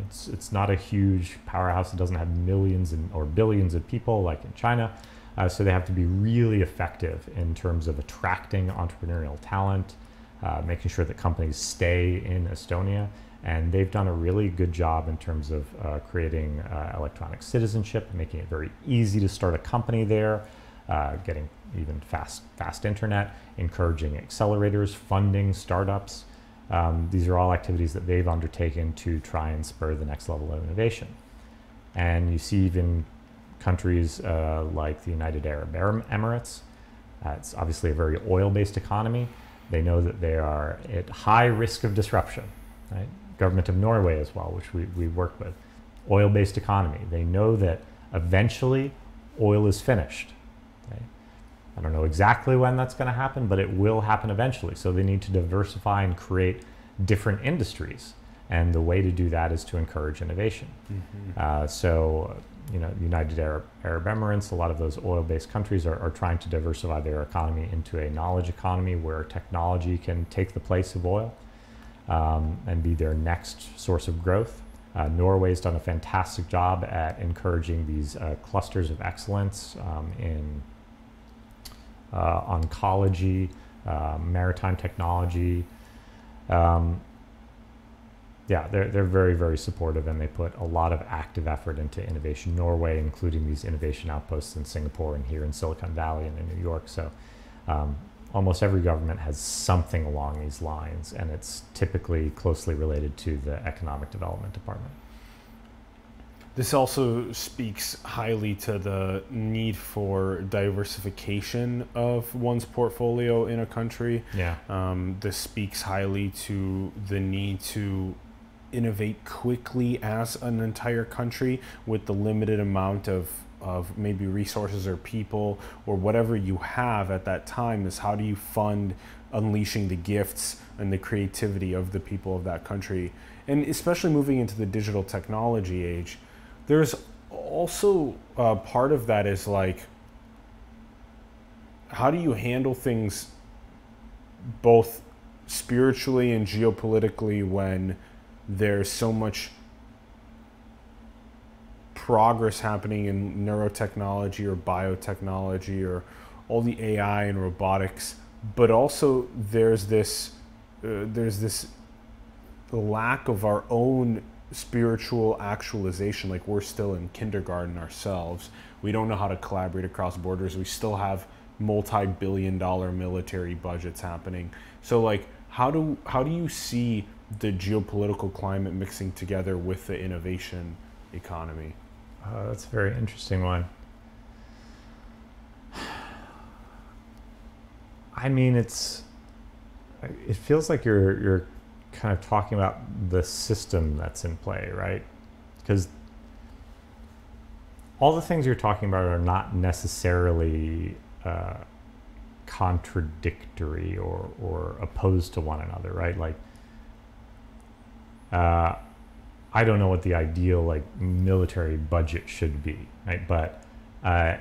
It's, it's not a huge powerhouse. It doesn't have millions and, or billions of people like in China. Uh, so they have to be really effective in terms of attracting entrepreneurial talent, uh, making sure that companies stay in Estonia. And they've done a really good job in terms of uh, creating uh, electronic citizenship, making it very easy to start a company there, uh, getting even fast, fast internet, encouraging accelerators, funding startups. Um, these are all activities that they've undertaken to try and spur the next level of innovation. And you see even countries uh, like the United Arab Emirates. Uh, it's obviously a very oil-based economy. They know that they are at high risk of disruption. Right? Government of Norway as well, which we, we work with. Oil-based economy. They know that eventually oil is finished. Right? I don't know exactly when that's going to happen, but it will happen eventually. So they need to diversify and create different industries. And the way to do that is to encourage innovation. Mm-hmm. Uh, so, you know, United Arab, Arab, Emirates, a lot of those oil based countries are, are trying to diversify their economy into a knowledge economy where technology can take the place of oil um, and be their next source of growth. Uh, Norway's done a fantastic job at encouraging these uh, clusters of excellence um, in uh, oncology, uh, maritime technology. Um, yeah, they're, they're very, very supportive and they put a lot of active effort into innovation. Norway, including these innovation outposts in Singapore and here in Silicon Valley and in New York. So um, almost every government has something along these lines, and it's typically closely related to the Economic Development Department. This also speaks highly to the need for diversification of one's portfolio in a country. Yeah. Um, this speaks highly to the need to innovate quickly as an entire country with the limited amount of of maybe resources or people or whatever you have at that time is how do you fund unleashing the gifts and the creativity of the people of that country? And especially moving into the digital technology age there's also uh, part of that is like how do you handle things both spiritually and geopolitically when there's so much progress happening in neurotechnology or biotechnology or all the AI and robotics, but also there's this uh, there's this lack of our own spiritual actualization. Like we're still in kindergarten ourselves. We don't know how to collaborate across borders. We still have multi-billion dollar military budgets happening. So like how do how do you see the geopolitical climate mixing together with the innovation economy? Uh, that's a very interesting one. [sighs] I mean, it's. It feels like you're you're kind of talking about the system that's in play, right? Because all the things you're talking about are not necessarily uh, contradictory or or opposed to one another, right? Like. Uh, I don't know what the ideal like military budget should be, right? But uh,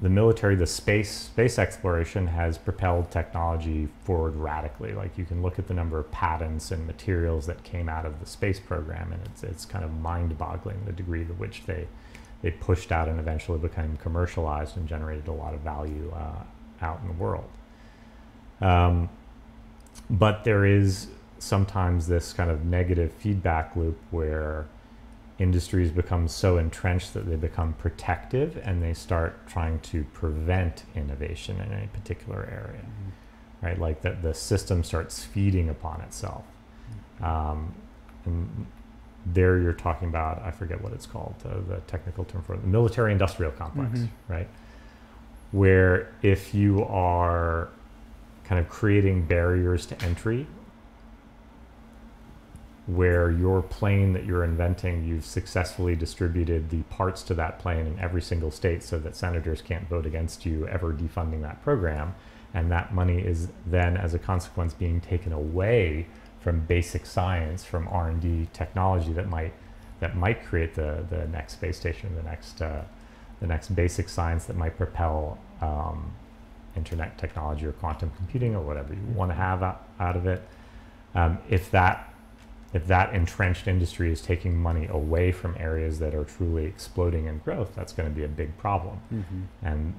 the military, the space space exploration has propelled technology forward radically. Like you can look at the number of patents and materials that came out of the space program, and it's it's kind of mind-boggling the degree to which they they pushed out and eventually became commercialized and generated a lot of value uh, out in the world. Um, but there is sometimes this kind of negative feedback loop where industries become so entrenched that they become protective and they start trying to prevent innovation in a particular area mm-hmm. right like that the system starts feeding upon itself mm-hmm. um, and there you're talking about i forget what it's called uh, the technical term for it the military industrial complex mm-hmm. right where if you are kind of creating barriers to entry where your plane that you're inventing, you've successfully distributed the parts to that plane in every single state so that senators can't vote against you ever defunding that program. And that money is then, as a consequence, being taken away from basic science, from R&D technology that might that might create the, the next space station, the next uh, the next basic science that might propel um, internet technology or quantum computing or whatever you want to have out, out of it. Um, if that if that entrenched industry is taking money away from areas that are truly exploding in growth, that's going to be a big problem. Mm-hmm. And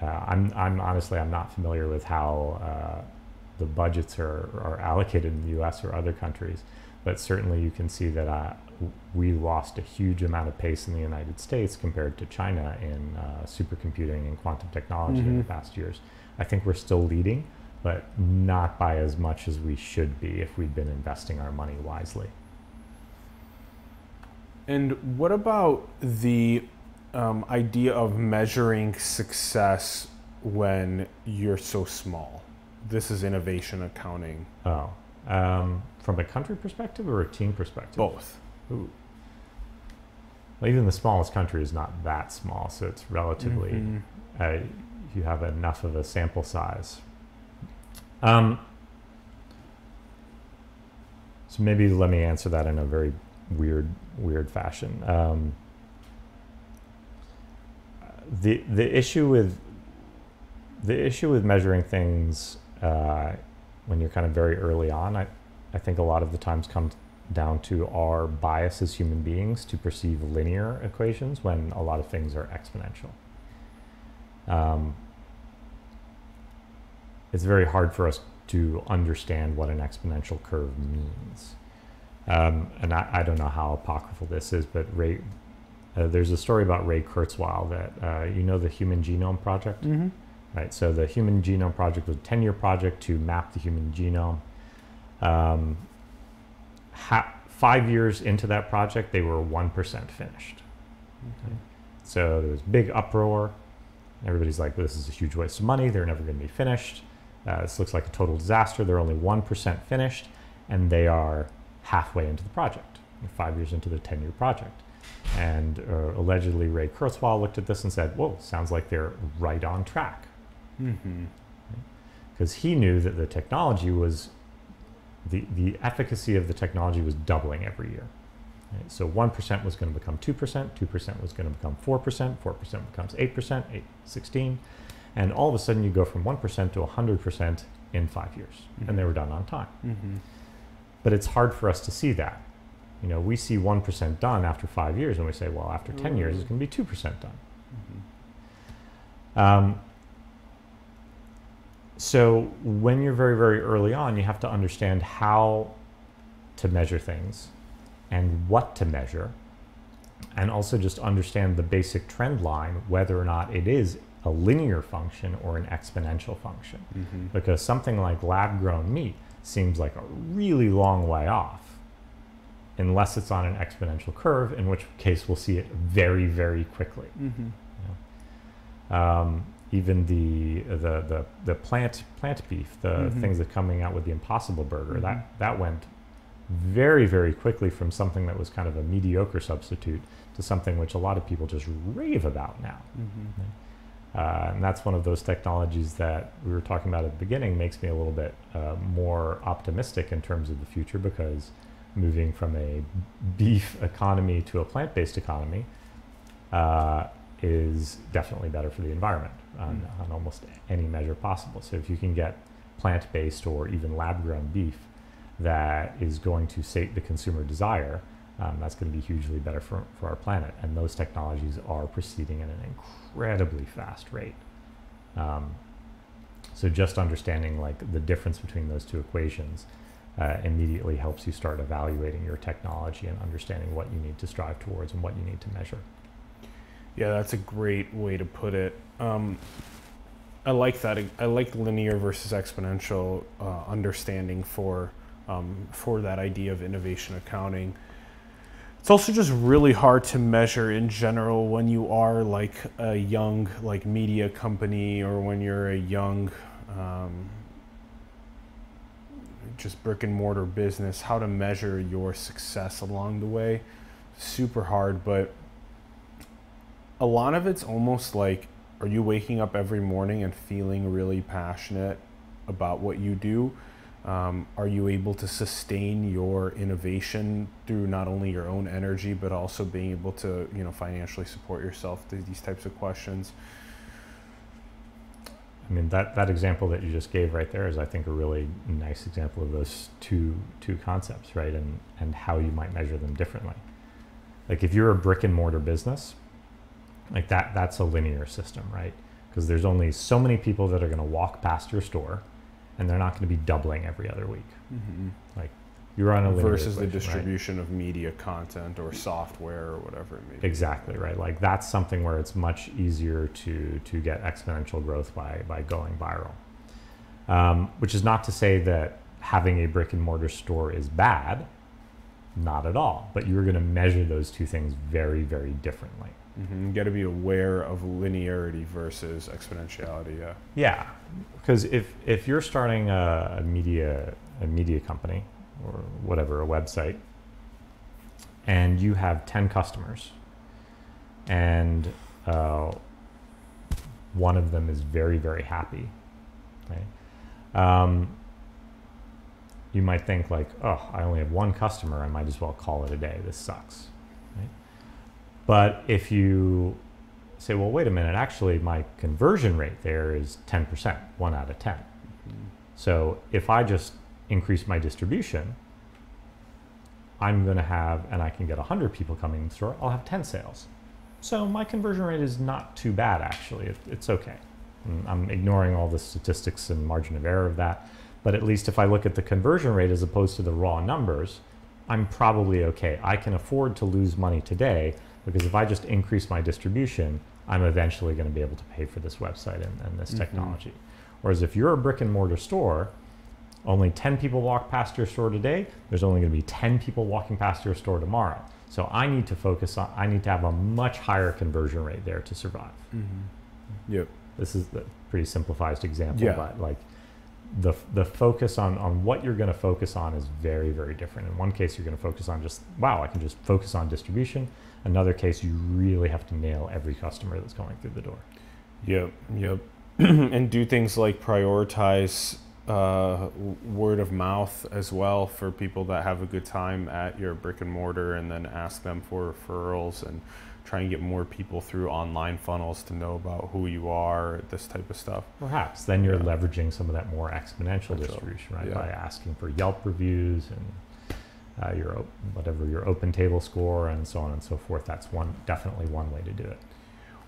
uh, I'm, I'm honestly, I'm not familiar with how uh, the budgets are, are allocated in the U.S. or other countries, but certainly you can see that uh, we lost a huge amount of pace in the United States compared to China in uh, supercomputing and quantum technology mm-hmm. in the past years. I think we're still leading but not by as much as we should be if we'd been investing our money wisely. And what about the um, idea of measuring success when you're so small? This is innovation accounting. Oh, um, from a country perspective or a team perspective? Both. Ooh. Well, even the smallest country is not that small, so it's relatively. Mm-hmm. Uh, you have enough of a sample size. Um, so maybe let me answer that in a very weird, weird fashion. Um, the the issue with the issue with measuring things uh, when you're kind of very early on, I, I think a lot of the times comes down to our bias as human beings to perceive linear equations when a lot of things are exponential. Um, it's very hard for us to understand what an exponential curve means. Um, and I, I, don't know how apocryphal this is, but Ray, uh, there's a story about Ray Kurzweil that uh, you know the Human Genome Project, Mm-hmm. right? So the Human Genome Project was a 10-year project to map the human genome. Um, ha- five years into that project, they were one percent finished. Okay. So there was big uproar. Everybody's like, "This is a huge waste of money. They're never going to be finished. Uh, this looks like a total disaster. They're only one percent finished, and they are halfway into the project, five years into the ten-year project." And uh, allegedly, Ray Kurzweil looked at this and said, "Whoa, sounds like they're right on track," Mm-hmm. because he knew that the technology was the the efficacy of the technology was doubling every year. Right? So one percent was going to become two percent, two percent was going to become four percent, four percent becomes eight percent, eight, 16, and all of a sudden you go from one percent to hundred percent in five years, and they were done on time. Mm-hmm. But it's hard for us to see that. You know, we see one percent done after five years, and we say, well, after ten years, it's going to be two percent done. Mm-hmm. Um, so when you're very, very early on, you have to understand how to measure things and what to measure, and also just understand the basic trend line, whether or not it is a linear function or an exponential function. Mm-hmm. Because something like lab grown meat seems like a really long way off, unless it's on an exponential curve, in which case we'll see it very, very quickly. Mm-hmm. Um, even the, the the the plant plant beef, the Mhm. things that coming out with the Impossible Burger, that that went very very quickly from something that was kind of a mediocre substitute to something which a lot of people just rave about now. Mm-hmm. Uh, and that's one of those technologies that we were talking about at the beginning makes me a little bit uh, more optimistic in terms of the future because moving from a beef economy to a plant-based economy uh, is definitely better for the environment on, Mm. on almost any measure possible. So if you can get plant-based or even lab-grown beef that is going to sate the consumer desire, um, that's going to be hugely better for, for our planet. And those technologies are proceeding at an incredibly fast rate. Um, so just understanding like the difference between those two equations uh, immediately helps you start evaluating your technology and understanding what you need to strive towards and what you need to measure. Yeah, that's a great way to put it. Um, I like that. I like linear versus exponential uh, understanding for um, for that idea of innovation accounting. It's also just really hard to measure in general when you are like a young like media company or when you're a young um, just brick and mortar business. How to measure your success along the way, super hard, but a lot of it's almost like are you waking up every morning and feeling really passionate about what you do um, are you able to sustain your innovation through not only your own energy but also being able to you know financially support yourself through these types of questions I mean that, that example that you just gave right there is I think a really nice example of those two two concepts, right? And and how you might measure them differently. Like if you're a brick and mortar business, like that that's a linear system, right? Because there's only so many people that are going to walk past your store and they're not going to be doubling every other week. Like you're on a versus the equation, right? distribution of media content or software or whatever it may be Exactly right. Like that's something where it's much easier to to get exponential growth by by going viral. Um, which is not to say that having a brick and mortar store is bad, not at all. But you're going to measure those two things very very differently. hmm you got to be aware of linearity versus exponentiality yeah Yeah, because if if you're starting a, a media a media company or whatever a website, and you have ten customers, and uh, one of them is very, very happy. Right? Um, you might think like, oh, I only have one customer. I might as well call it a day. This sucks. Right? But if you say, well, wait a minute, actually, my conversion rate there is 10%, one out of 10. So if I just increase my distribution, I'm going to have, and I can get 100 people coming in the store, I'll have 10 sales. So my conversion rate is not too bad, actually. It, it's okay. Mm, I'm ignoring all the statistics and margin of error of that. But at least if I look at the conversion rate as opposed to the raw numbers, I'm probably okay. I can afford to lose money today because if I just increase my distribution, I'm eventually going to be able to pay for this website and, and this Mhm. technology. Whereas if you're a brick and mortar store, only 10 people walk past your store today, there's only going to be 10 people walking past your store tomorrow. So I need to focus on, I need to have a much higher conversion rate there to survive. Yep. This is a pretty simplified example, Yeah. but like the, the focus on, on what you're going to focus on is very, very different. In one case, you're going to focus on just, wow, I can just focus on distribution. Another case, you really have to nail every customer that's going through the door. Yep, yep. [clears throat] and do things like prioritize uh, word of mouth as well for people that have a good time at your brick and mortar, and then ask them for referrals and try and get more people through online funnels to know about who you are, this type of stuff. Perhaps then you're Yeah. leveraging some of that more exponential That's distribution, right? Yeah. By asking for Yelp reviews and uh, your whatever your OpenTable score and so on and so forth. That's one definitely one way to do it.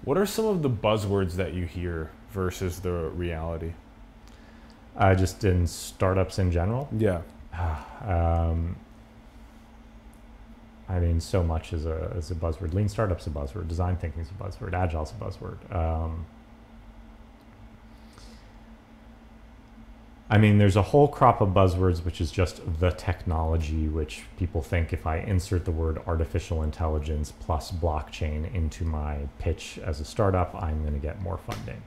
What are some of the buzzwords that you hear versus the reality? Uh, just in startups in general, Yeah. [sighs] um, I mean, so much is a is a buzzword. Lean startup's a buzzword. Design thinking's a buzzword. Agile's a buzzword. Um, I mean, there's a whole crop of buzzwords, which is just the technology, which people think if I insert the word artificial intelligence plus blockchain into my pitch as a startup, I'm going to get more funding,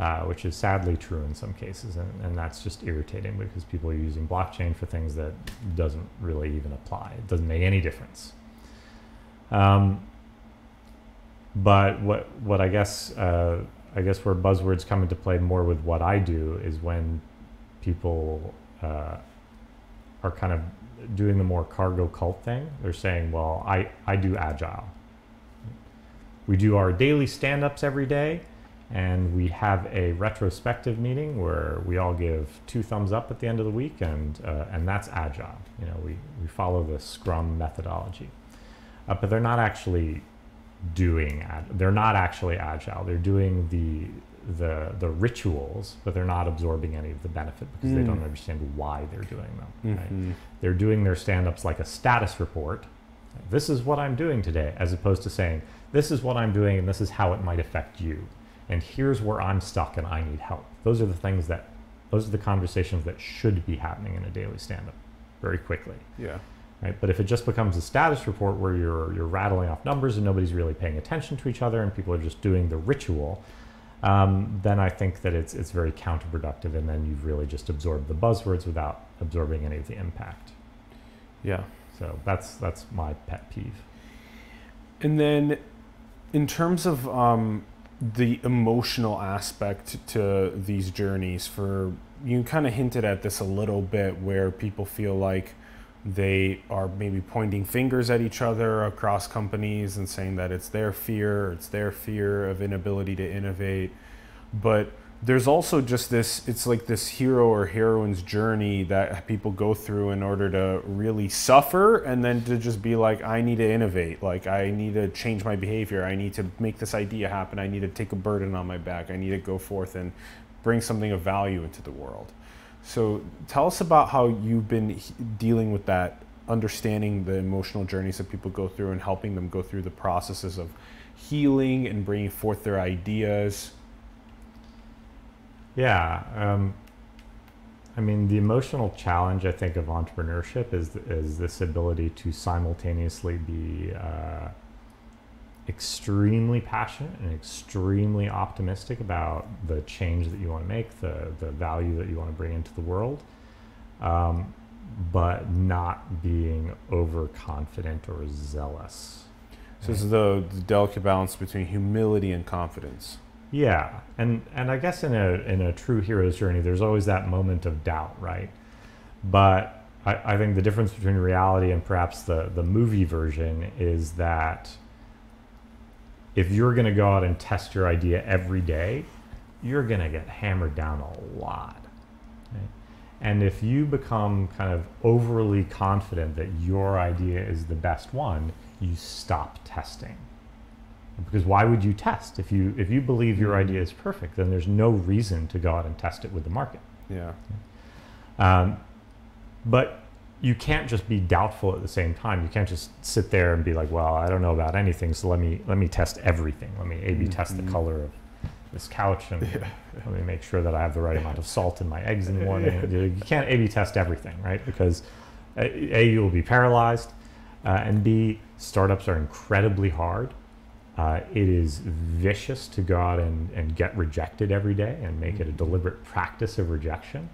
uh, which is sadly true in some cases. And, and that's just irritating because people are using blockchain for things that doesn't really even apply. It doesn't make any difference. Um, but what, what I guess, uh, I guess where buzzwords come into play more with what I do is when people uh, are kind of doing the more cargo cult thing. They're saying, well, I, I do agile. We do our daily stand ups every day, and we have a retrospective meeting where we all give two thumbs up at the end of the week, and, uh, and that's agile. You know, we, we follow the Scrum methodology. Uh, but they're not actually doing, they're not actually agile. They're doing the, the, the rituals, but they're not absorbing any of the benefit because they Mm. don't understand why they're doing them. right? Mhm. They're doing their stand ups like a status report. This is what I'm doing today, as opposed to saying, this is what I'm doing and this is how it might affect you. And here's where I'm stuck and I need help. Those are the things that, those are the conversations that should be happening in a daily stand up very quickly. Yeah. Right? But if it just becomes a status report where you're, you're rattling off numbers and nobody's really paying attention to each other and people are just doing the ritual, um, then I think that it's, it's very counterproductive and then you've really just absorbed the buzzwords without absorbing any of the impact. Yeah. So that's, that's my pet peeve. And then, in terms of um, the emotional aspect to these journeys, for you kind of hinted at this a little bit, where people feel like they are maybe pointing fingers at each other across companies and saying that it's their fear, it's their fear of inability to innovate. But there's also just this it's like this hero or heroine's journey that people go through in order to really suffer and then to just be like i need to innovate. Like i need to change my behavior. I need to make this idea happen. I need to take a burden on my back. I need to go forth and bring something of value into the world so tell us about how you've been dealing with that understanding the emotional journeys that people go through and helping them go through the processes of healing and bringing forth their ideas Yeah. Um, I mean, the emotional challenge, I think, of entrepreneurship is, is this ability to simultaneously be uh, extremely passionate and extremely optimistic about the change that you want to make, the, the value that you want to bring into the world, um, but not being overconfident or zealous. So this is the, the delicate balance between humility and confidence. Yeah, and and I guess in a in a true hero's journey, there's always that moment of doubt, right? But I, I think the difference between reality and perhaps the the movie version is that if you're going to go out and test your idea every day, you're going to get hammered down a lot. right? And if you become kind of overly confident that your idea is the best one, you stop testing. Because why would you test? If you if you believe your idea is perfect, then there's no reason to go out and test it with the market. Yeah. Um, but you can't just be doubtful at the same time. You can't just sit there and be like, "Well, I don't know about anything, so let me let me test everything. Let me A/B test the Mhm. color of this couch, and [laughs] let me make sure that I have the right amount of salt in my eggs in the [laughs] morning." You can't A/B test everything, right? Because a you will be paralyzed, uh, and b startups are incredibly hard. Uh, it is vicious to go out and, and get rejected every day and make it a deliberate practice of rejection.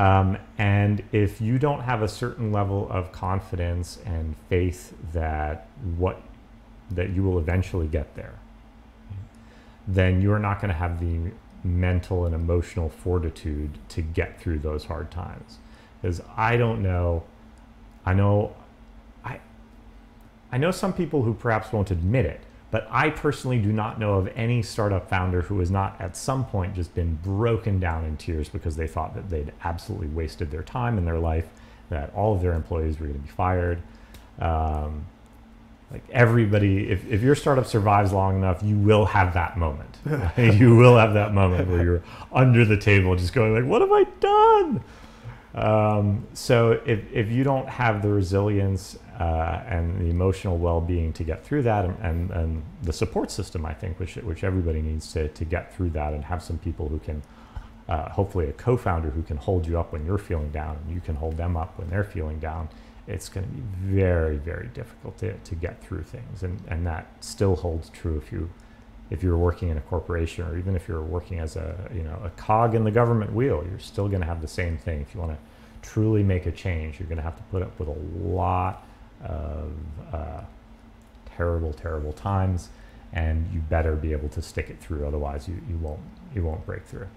Um, and if you don't have a certain level of confidence and faith that what that you will eventually get there, then you're not going to have the mental and emotional fortitude to get through those hard times. Because I don't know, I know, I, I know some people who perhaps won't admit it, but I personally do not know of any startup founder who has not at some point just been broken down in tears because they thought that they'd absolutely wasted their time in their life, that all of their employees were going to be fired. Um, like everybody, if, if your startup survives long enough, you will have that moment. [laughs] you will have that moment where you're under the table just going like, what have I done? Um, so if, if you don't have the resilience uh, and the emotional well-being to get through that and, and, and the support system, I think, which, which everybody needs to, to get through that and have some people who can, uh, hopefully a co-founder who can hold you up when you're feeling down and you can hold them up when they're feeling down, it's going to be very, very difficult to, to get through things. And, and that still holds true if you if you're working in a corporation or even if you're working as a you know a cog in the government wheel, you're still going to have the same thing. If you want to truly make a change, you're going to have to put up with a lot of uh, terrible, terrible times, and you better be able to stick it through. Otherwise, you, you won't you won't break through.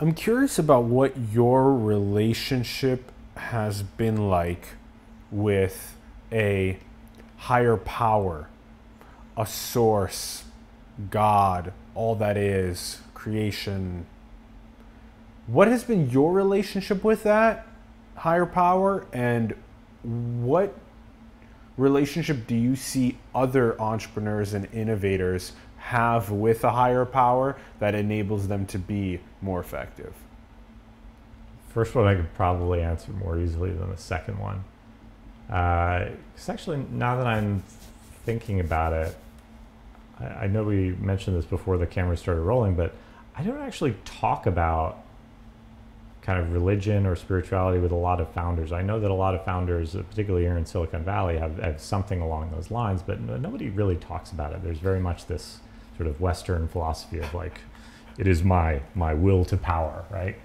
I'm curious about what your relationship has been like with a higher power, a source, God, all that is, creation. What has been your relationship with that higher power and what relationship do you see other entrepreneurs and innovators have with a higher power that enables them to be more effective? First one I could probably answer more easily than the second one. Because actually, now that I'm thinking about it, I, I know we mentioned this before the camera started rolling, but I don't actually talk about kind of religion or spirituality with a lot of founders. I know that a lot of founders, uh, particularly here in Silicon Valley, have, have something along those lines, but no- nobody really talks about it. There's very much this sort of Western philosophy of like, it is my my will to power, right?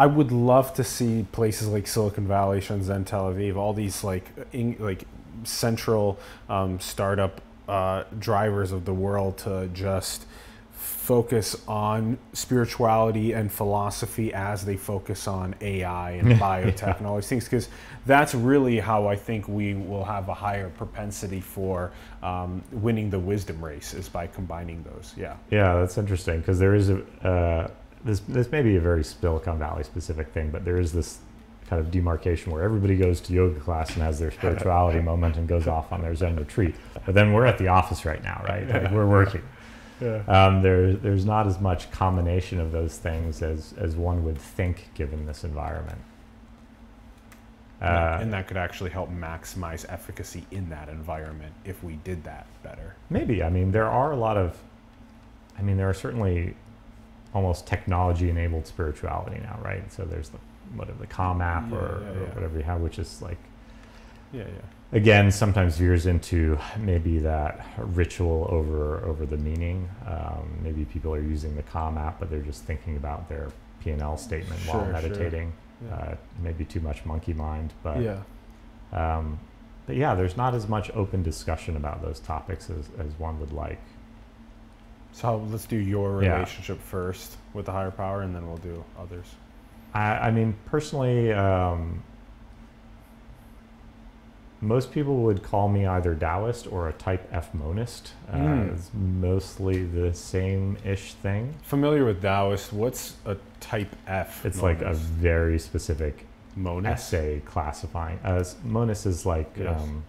I would love to see places like Silicon Valley, Shenzhen, Tel Aviv, all these like in, like central um, startup uh, drivers of the world to just focus on spirituality and philosophy as they focus on AI and [laughs] biotech and all these things because that's really how I think we will have a higher propensity for um, winning the wisdom race is by combining those. Yeah. Yeah, that's interesting because there is a uh, this this may be a very Silicon Valley specific thing, but there is this kind of demarcation where everybody goes to yoga class and has their spirituality [laughs] moment and goes off on their Zen retreat. But then we're at the office right now, right? Like we're working. [laughs] Yeah. Um, there, there's not as much combination of those things as, as one would think given this environment. Uh, and that could actually help maximize efficacy in that environment if we did that better. Maybe. I mean, there are a lot of, I mean, there are certainly almost technology enabled spirituality now, right? So there's the, whatever, the Calm app Yeah, or, yeah, or yeah. whatever you have, which is like, Yeah, yeah. again, sometimes veers into maybe that ritual over, over the meaning. Um, maybe people are using the Calm app, but they're just thinking about their P&L statement while Sure, sure. meditating. Yeah. Uh, maybe too much monkey mind, but yeah. um, but yeah, there's not as much open discussion about those topics as, as one would like. So let's do your Yeah. relationship first with the higher power, and then we'll do others. I, I mean, personally, um, most people would call me either Taoist or a type F monist. Uh, Mm. It's mostly the same ish thing. Familiar with Taoist? What's a Type F? It's like a very specific monist. essay classifying. Uh, monist is like. Yes. Um,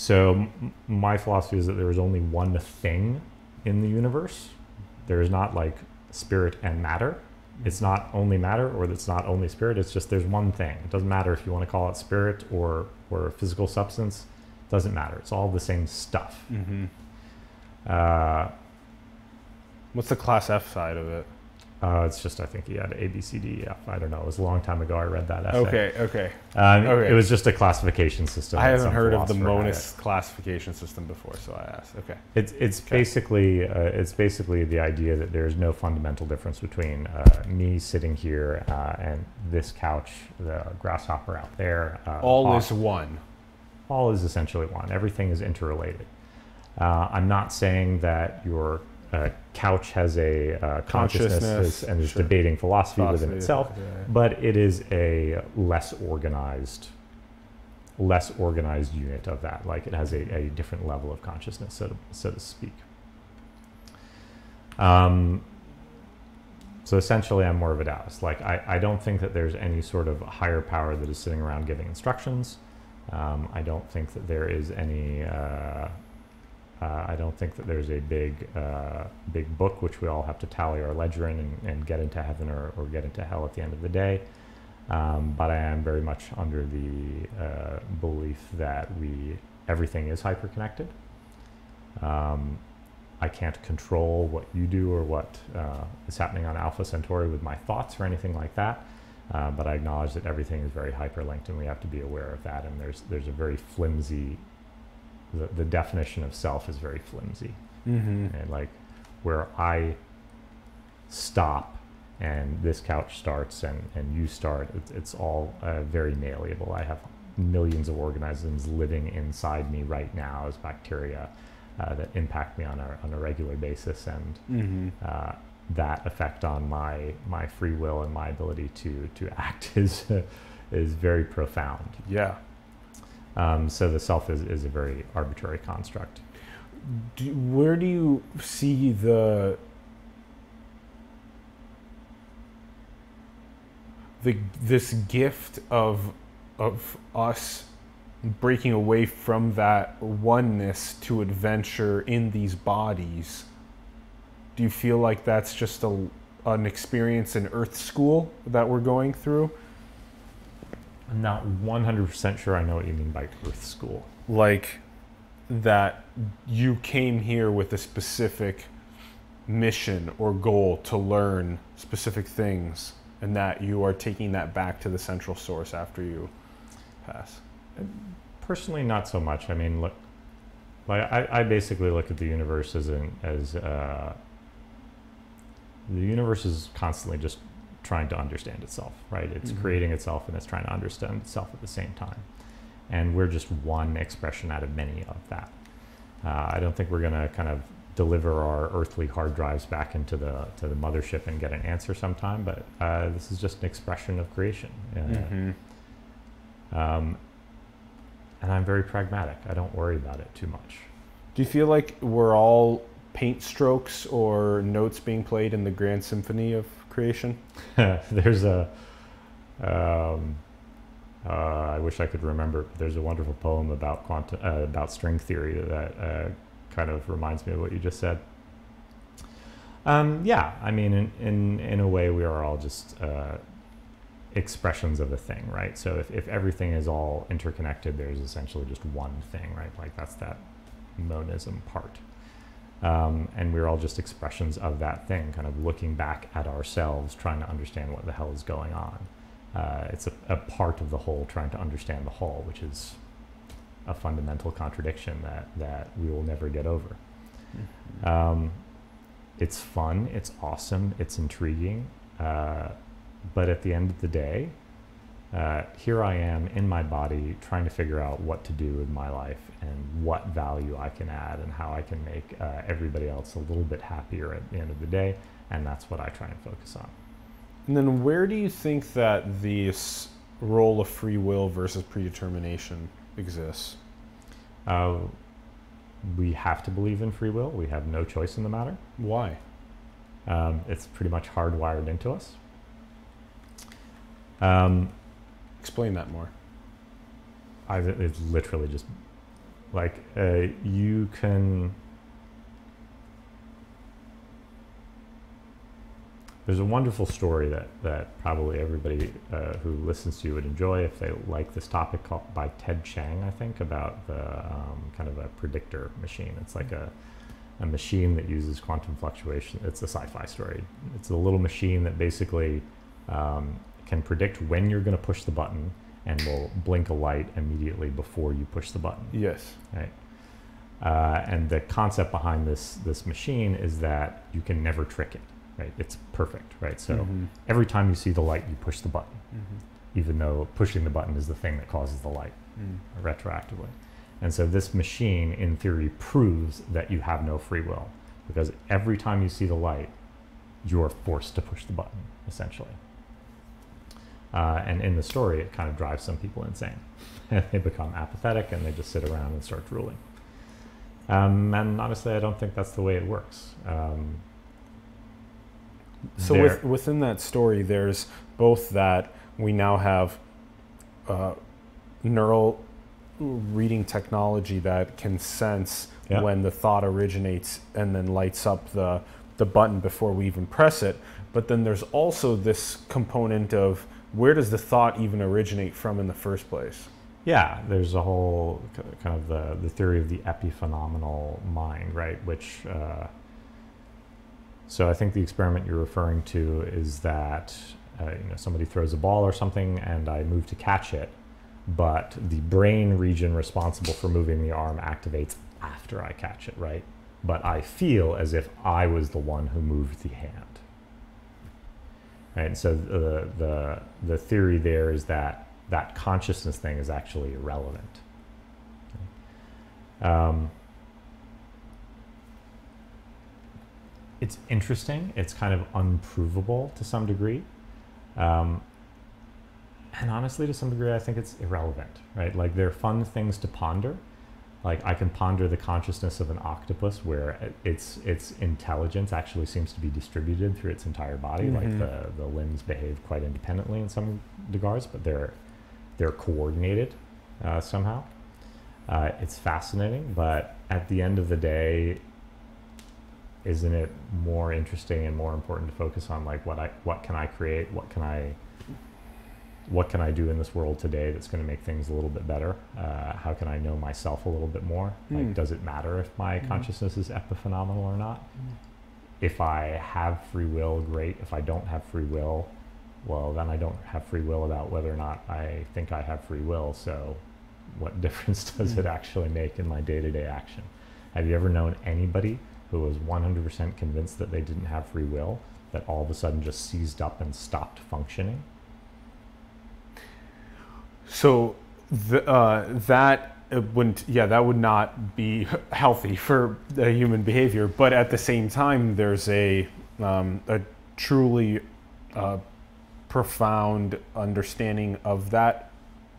so, my philosophy is that there is only one thing in the universe. There is not like spirit and matter. It's not only matter or it's not only spirit. It's just there's one thing. It doesn't matter if you want to call it spirit or or physical substance. It Doesn't matter. It's all the same stuff. Mm-hmm. Uh, What's the class F side of it? Uh, it's just I think he had A B C D F. I don't know. It was a long time ago. I read that essay. Okay, okay. Um, Okay. It was just a classification system. I haven't heard of the monist classification system before, so I asked. Okay. It's it's Okay. basically uh, it's basically the idea that there's no fundamental difference between uh, me sitting here uh, and this couch, the grasshopper out there. Uh, All Hawk. is one. all is essentially one. Everything is interrelated. Uh, I'm not saying that your uh, couch has a uh, consciousness, Consciousness, and is sure. debating philosophy, within itself, yeah, yeah. but it is a less organized, less organized unit of that. Like it has a, a different level of consciousness, so to, so to speak. Um, so essentially, I'm more of a Taoist. Like I, I don't think that there's any sort of higher power that is sitting around giving instructions. Um, I don't think that there is any. Uh, uh, I don't think that there's a big, uh, big book which we all have to tally our ledger in and, and get into heaven or, or get into hell at the end of the day. Um, but I am very much under the uh, belief that we everything is hyperconnected. Um, I can't control what you do or what uh, is happening on Alpha Centauri with my thoughts or anything like that. Uh, but I acknowledge that everything is very hyperlinked, and we have to be aware of that. And there's there's a very flimsy. The, the definition of self is very flimsy, Mm-hmm. and like where I stop and this couch starts and, and you start, it's, it's all uh, very malleable. I have millions of organisms living inside me right now as bacteria uh, that impact me on a, on a regular basis, and Mm-hmm. uh, that effect on my my free will and my ability to to [laughs] act is is very profound. Yeah. Um, so the self is, is a very arbitrary construct. Do, where do you see the the this gift of of us breaking away from that oneness to adventure in these bodies? Do you feel like that's just a an experience in Earth School that we're going through? I'm not 100% sure I know what you mean by Earth School. like that you came here with a specific mission or goal to learn specific things and that you are taking that back to the central source after you pass Personally, not so much. I mean, look, like I, I basically look at the universe as an as uh, the universe is constantly just trying to understand itself, right? It's Mhm. creating itself and it's trying to understand itself at the same time, and we're just one expression out of many of that. Uh, I don't think we're gonna kind of deliver our earthly hard drives back into the to the mothership and get an answer sometime, but uh, this is just an expression of creation. Uh, mm-hmm. um, and I'm very pragmatic. I don't worry about it too much. do you feel like we're all paint strokes or notes being played in the grand symphony of creation [laughs] there's a, um, uh, I wish I could remember. There's a wonderful poem about quantum, uh, about string theory that uh, kind of reminds me of what you just said. Um, yeah, I mean, in, in in a way, we are all just uh, expressions of a thing, right? So if, if everything is all interconnected, there's essentially just one thing, right? Like that's that monism part. Um, and we're all just expressions of that thing, kind of looking back at ourselves, trying to understand what the hell is going on. Uh, it's a, a part of the whole, trying to understand the whole, which is a fundamental contradiction that, that we will never get over. Um, it's fun, it's awesome, it's intriguing, uh, but at the end of the day, uh, here I am in my body trying to figure out what to do with my life and what value I can add and how I can make uh, everybody else a little bit happier at the end of the day. And that's what I try and focus on. And then where do you think that this role of free will versus predetermination exists? Uh, we have to believe in free will. We have no choice in the matter. Why? Um, it's pretty much hardwired into us. Um, Explain that more. I, it's literally just like uh, you can. There's a wonderful story that, that probably everybody uh, who listens to you would enjoy if they like this topic called by Ted Chiang, I think, about the um, kind of a predictor machine. It's like a, a machine that uses quantum fluctuation. It's a sci-fi story. It's a little machine that basically um, can predict when you're going to push the button and will blink a light immediately before you push the button. Yes. Right. Uh, and the concept behind this this machine is that you can never trick it. Right. It's perfect. Right. So Mhm. every time you see the light, you push the button, Mhm. even though pushing the button is the thing that causes the light Mm. retroactively. And so this machine, in theory, proves that you have no free will because every time you see the light, you're forced to push the button, essentially. Uh, and in the story, it kind of drives some people insane. and [laughs] they become apathetic and they just sit around and start drooling. Um, and honestly, I don't think that's the way it works. Um, So with, within that story, there's both that we now have uh, neural reading technology that can sense Yeah. when the thought originates and then lights up the the button before we even press it. But then there's also this component of where does the thought even originate from in the first place? Yeah, there's a whole kind of the, the theory of the epiphenomenal mind, right? Which, uh, so I think the experiment you're referring to is that uh, you know somebody throws a ball or something, and I move to catch it, but the brain region responsible for moving the arm activates after I catch it, right? But I feel as if I was the one who moved the hand. Right, so the the the theory there is that that consciousness thing is actually irrelevant. Um, it's interesting. It's kind of unprovable to some degree, um, and honestly, to some degree, I think it's irrelevant. Right, like they're fun things to ponder. Like I can ponder the consciousness of an octopus, where its its intelligence actually seems to be distributed through its entire body. Like Mhm. the the limbs behave quite independently in some regards, but they're they're coordinated uh, somehow. Uh, it's fascinating, but at the end of the day, isn't it more interesting and more important to focus on like what I what can I create? What can I what can I do in this world today that's going to make things a little bit better? Uh, how can I know myself a little bit more? Hmm. Like, does it matter if my Mhm. consciousness is epiphenomenal or not? If I have free will, great. If I don't have free will, well, then I don't have free will about whether or not I think I have free will. So, what [laughs] difference does it Mm. actually make in my day to day action? Have you ever known anybody who was 100% convinced that they didn't have free will, that all of a sudden just seized up and stopped functioning? So th- uh, that uh, wouldn't, yeah, that would not be [laughs] healthy for the human behavior. But at the same time, there's a um, a truly uh, profound understanding of that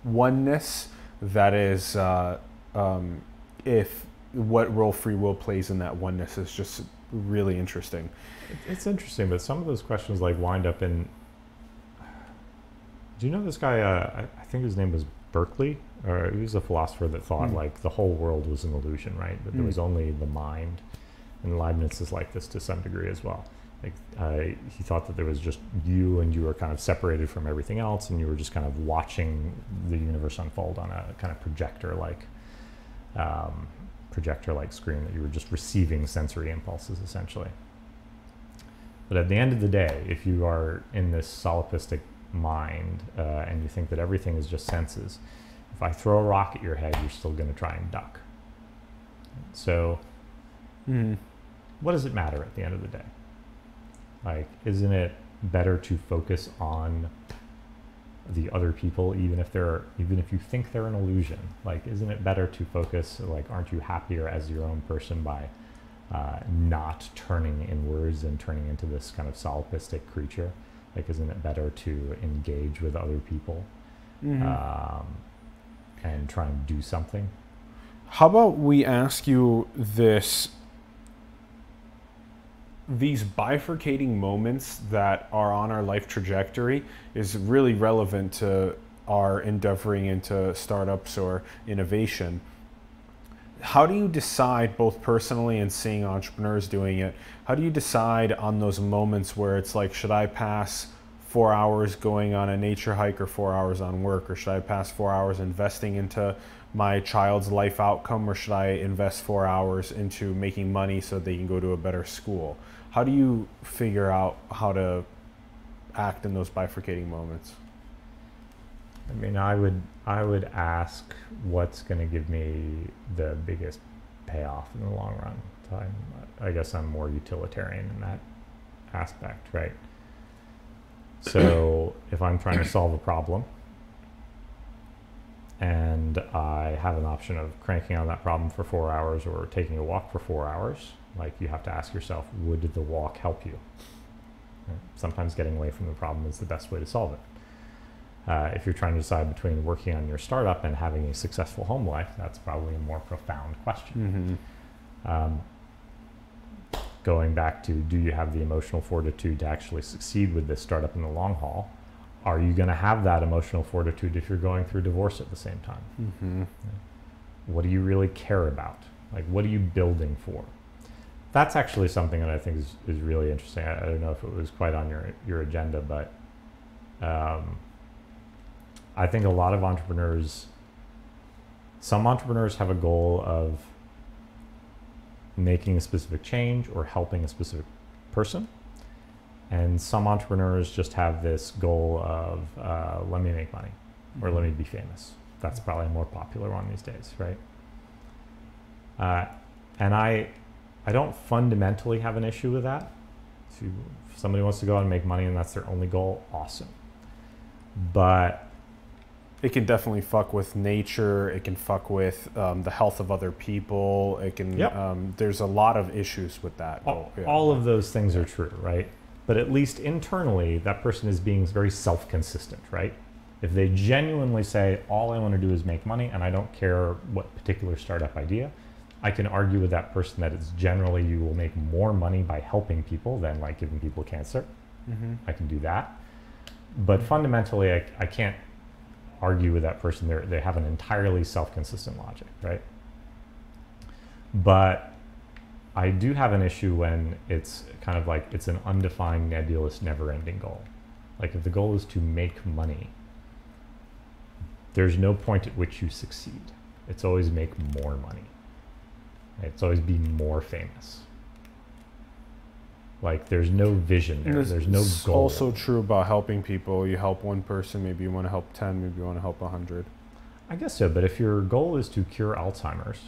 oneness. That is, uh, um, if what role free will plays in that oneness is just really interesting. It's interesting, but some of those questions like wind up in. Do you know this guy? Uh, I, I think his name was Berkeley, or he was a philosopher that thought Hmm. like the whole world was an illusion, right? That there Hmm. was only the mind, and Leibniz is like this to some degree as well. Like uh, he thought that there was just you, and you were kind of separated from everything else, and you were just kind of watching the universe unfold on a kind of projector-like, um, projector-like screen. That you were just receiving sensory impulses essentially. But at the end of the day, if you are in this solipsistic mind uh, and you think that everything is just senses, if I throw a rock at your head, you're still going to try and duck. So, Mm. what does it matter at the end of the day? Like, isn't it better to focus on the other people, even if they're even if you think they're an illusion. Like, isn't it better to focus? Like, aren't you happier as your own person by uh, not turning inwards and turning into this kind of solipsistic creature? Like, isn't it better to engage with other people Mhm. um, and try and do something? How about we ask you this? These bifurcating moments that are on our life trajectory is really relevant to our endeavoring into startups or innovation. How do you decide, both personally and seeing entrepreneurs doing it, how do you decide on those moments where it's like, should I pass four hours going on a nature hike or four hours on work? Or should I pass four hours investing into my child's life outcome or should I invest four hours into making money so they can go to a better school? How do you figure out how to act in those bifurcating moments? I mean, I would I would ask what's going to give me the biggest payoff in the long run. So I'm, I guess I'm more utilitarian in that aspect, right? So if I'm trying to solve a problem and I have an option of cranking on that problem for four hours or taking a walk for four hours, like you have to ask yourself, would the walk help you? Sometimes getting away from the problem is the best way to solve it. Uh, if you're trying to decide between working on your startup and having a successful home life, that's probably a more profound question. Mm-hmm. Um, going back to do you have the emotional fortitude to actually succeed with this startup in the long haul? Are you going to have that emotional fortitude if you're going through divorce at the same time? Mm-hmm. What do you really care about? Like, what are you building for? That's actually something that I think is, is really interesting. I, I don't know if it was quite on your, your agenda, but um, I think a lot of entrepreneurs, some entrepreneurs have a goal of making a specific change or helping a specific person. And some entrepreneurs just have this goal of uh, let me make money or let me be famous. That's probably a more popular one these days, right? Uh, and I, I don't fundamentally have an issue with that. If, you, if somebody wants to go out and make money and that's their only goal, awesome. But It can definitely fuck with nature. It can fuck with um, the health of other people. It can. Yep. Um, there's a lot of issues with that. all, yeah. all of those things are true, right? But at least internally, that person is being very self consistent, right? If they genuinely say, all I want to do is make money and I don't care what particular startup idea, I can argue with that person that it's generally you will make more money by helping people than like giving people cancer. Mhm. I can do that. But fundamentally, I, I can't argue with that person. They're, they have an entirely self consistent logic, right? But I do have an issue when it's kind of like it's an undefined, nebulous, never ending goal. Like if the goal is to make money, there's no point at which you succeed. It's always make more money. It's always be more famous. Like there's no vision there. this There's no is goal. also true about helping people. You help one person, maybe you want to help 10, maybe you want to help 100. I guess so, but if your goal is to cure Alzheimer's,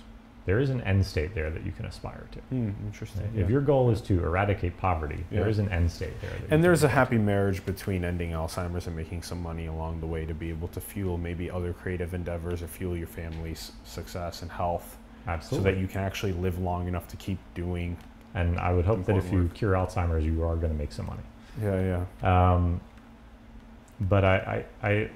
there is an end state there that you can aspire to. Hmm, interesting. If yeah. your goal is to eradicate poverty, there Yeah. is an end state there. That And there's a happy marriage between ending Alzheimer's and making some money along the way to be able to fuel maybe other creative endeavors or fuel your family's success and health. Absolutely. so that you can actually live long enough to keep doing. And I would hope that if you work. cure Alzheimer's, you are going to make some money. Yeah, yeah. Um, but I, I, I,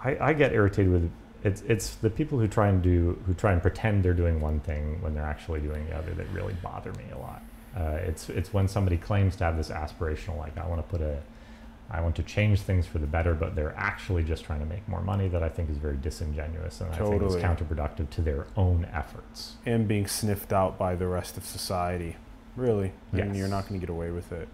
I, I get irritated with it's it's the people who try and do who try and pretend they're doing one thing when they're actually doing the other that really bother me a lot. Uh, it's it's when somebody claims to have this aspirational like I want to put a I want to change things for the better, but they're actually just trying to make more money that I think is very disingenuous and I think Totally. is counterproductive to their own efforts. And being sniffed out by the rest of society. Really. And you're not going to get away with it.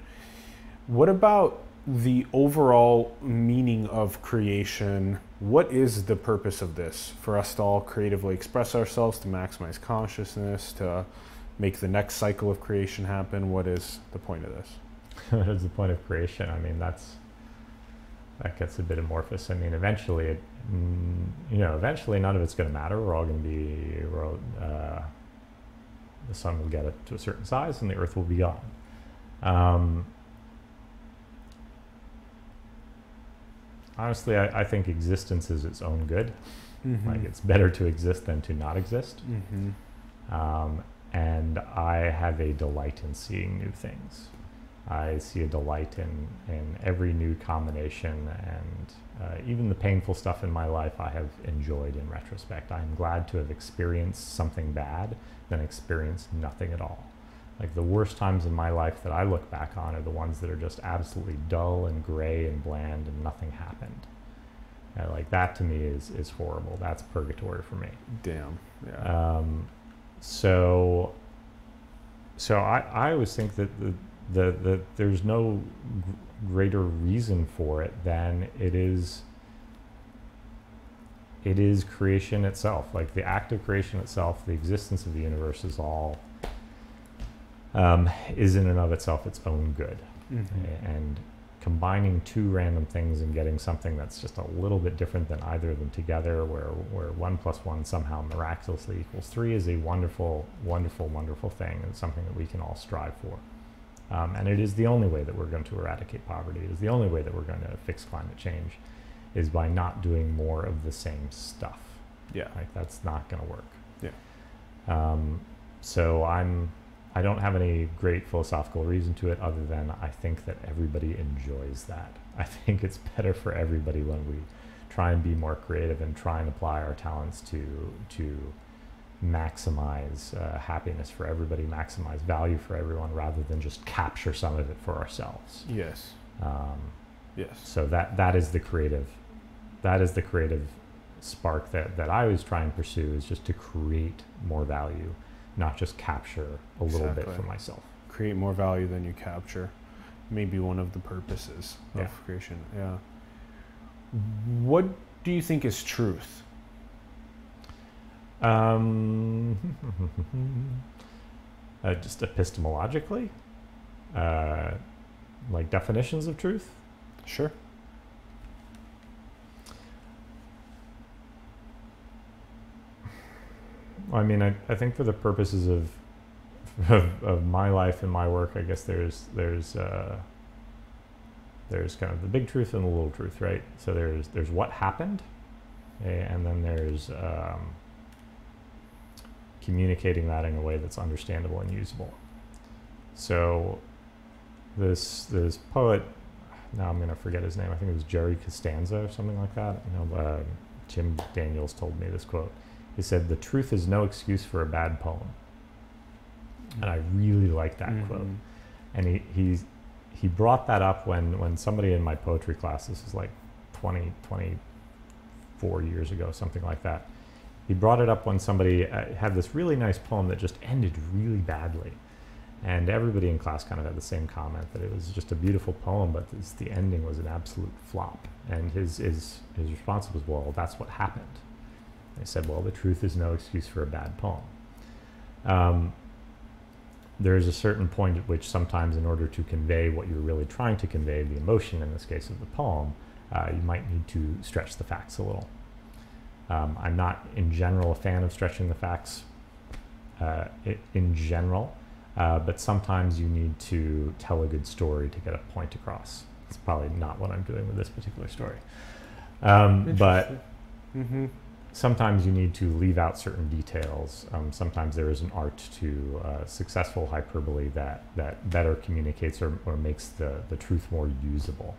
What about the overall meaning of creation? What is the purpose of this? For us to all creatively express ourselves, to maximize consciousness, to make the next cycle of creation happen? What is the point of this? [laughs] what is the point of creation? I mean, that's that gets a bit amorphous. I mean, eventually, it, mm, you know, eventually, none of it's going to matter. We're all going to be, we're all, uh, the sun will get it to a certain size, and the Earth will be gone. Um, honestly, I, I think existence is its own good. Mm-hmm. Like it's better to exist than to not exist. Mm-hmm. Um, and I have a delight in seeing new things. I see a delight in, in every new combination and uh, even the painful stuff in my life I have enjoyed in retrospect. I'm glad to have experienced something bad than experience nothing at all. Like the worst times in my life that I look back on are the ones that are just absolutely dull and gray and bland and nothing happened. And like that to me is, is horrible. That's purgatory for me. Damn. Yeah. Um, so, so I, I always think that the, the, the there's no greater reason for it than it is. It is creation itself, like the act of creation itself, the existence of the universe is all um, is in and of itself its own good, Mhm. and combining two random things and getting something that's just a little bit different than either of them together, where where one plus one somehow miraculously equals three, is a wonderful, wonderful, wonderful thing, and something that we can all strive for. Um, and it is the only way that we're going to eradicate poverty. It is the only way that we're going to fix climate change, is by not doing more of the same stuff. Yeah. Like that's not going to work. Yeah. Um, so I'm, I don't have any great philosophical reason to it other than I think that everybody enjoys that. [laughs] I think it's better for everybody when we try and be more creative and try and apply our talents to to maximize uh, happiness for everybody, maximize value for everyone, rather than just capture some of it for ourselves. Yes. Um, Yes. so that that is the creative that is the creative spark that, that I always try and pursue is just to create more value, not just capture a little bit for myself. Create more value than you capture. Maybe one of the purposes Yeah. of creation. Yeah. What do you think is truth? Um, [laughs] uh, just epistemologically, uh, like definitions of truth. Sure. I mean, I, I think for the purposes of, of of my life and my work, I guess there's there's uh, there's kind of the big truth and the little truth, right? So there's there's what happened, and then there's um, communicating that in a way that's understandable and usable. So this this poet, now I'm gonna forget his name. I think it was Jerry Costanzo or something like that. You know, uh, Daniels told me this quote. He said, "The truth is no excuse for a bad poem," and I really like that quote. Mhm. And he he's, he brought that up when when somebody in my poetry class, this is like 20, 24 years ago, something like that. He brought it up when somebody uh, had this really nice poem that just ended really badly. And everybody in class kind of had the same comment that it was just a beautiful poem, but this, the ending was an absolute flop. And his, his, his response was, well, that's what happened. They said, well, the truth is no excuse for a bad poem. Um, there is a certain point at which sometimes in order to convey what you're really trying to convey, the emotion in this case of the poem, uh, you might need to stretch the facts a little. Um, I'm not in general a fan of stretching the facts uh, in general, uh, but sometimes you need to tell a good story to get a point across. It's probably not what I'm doing with this particular story. Um, but Mm-hmm. Sometimes you need to leave out certain details. Um, sometimes there is an art to uh, successful hyperbole that, that better communicates or, or makes the, the truth more usable.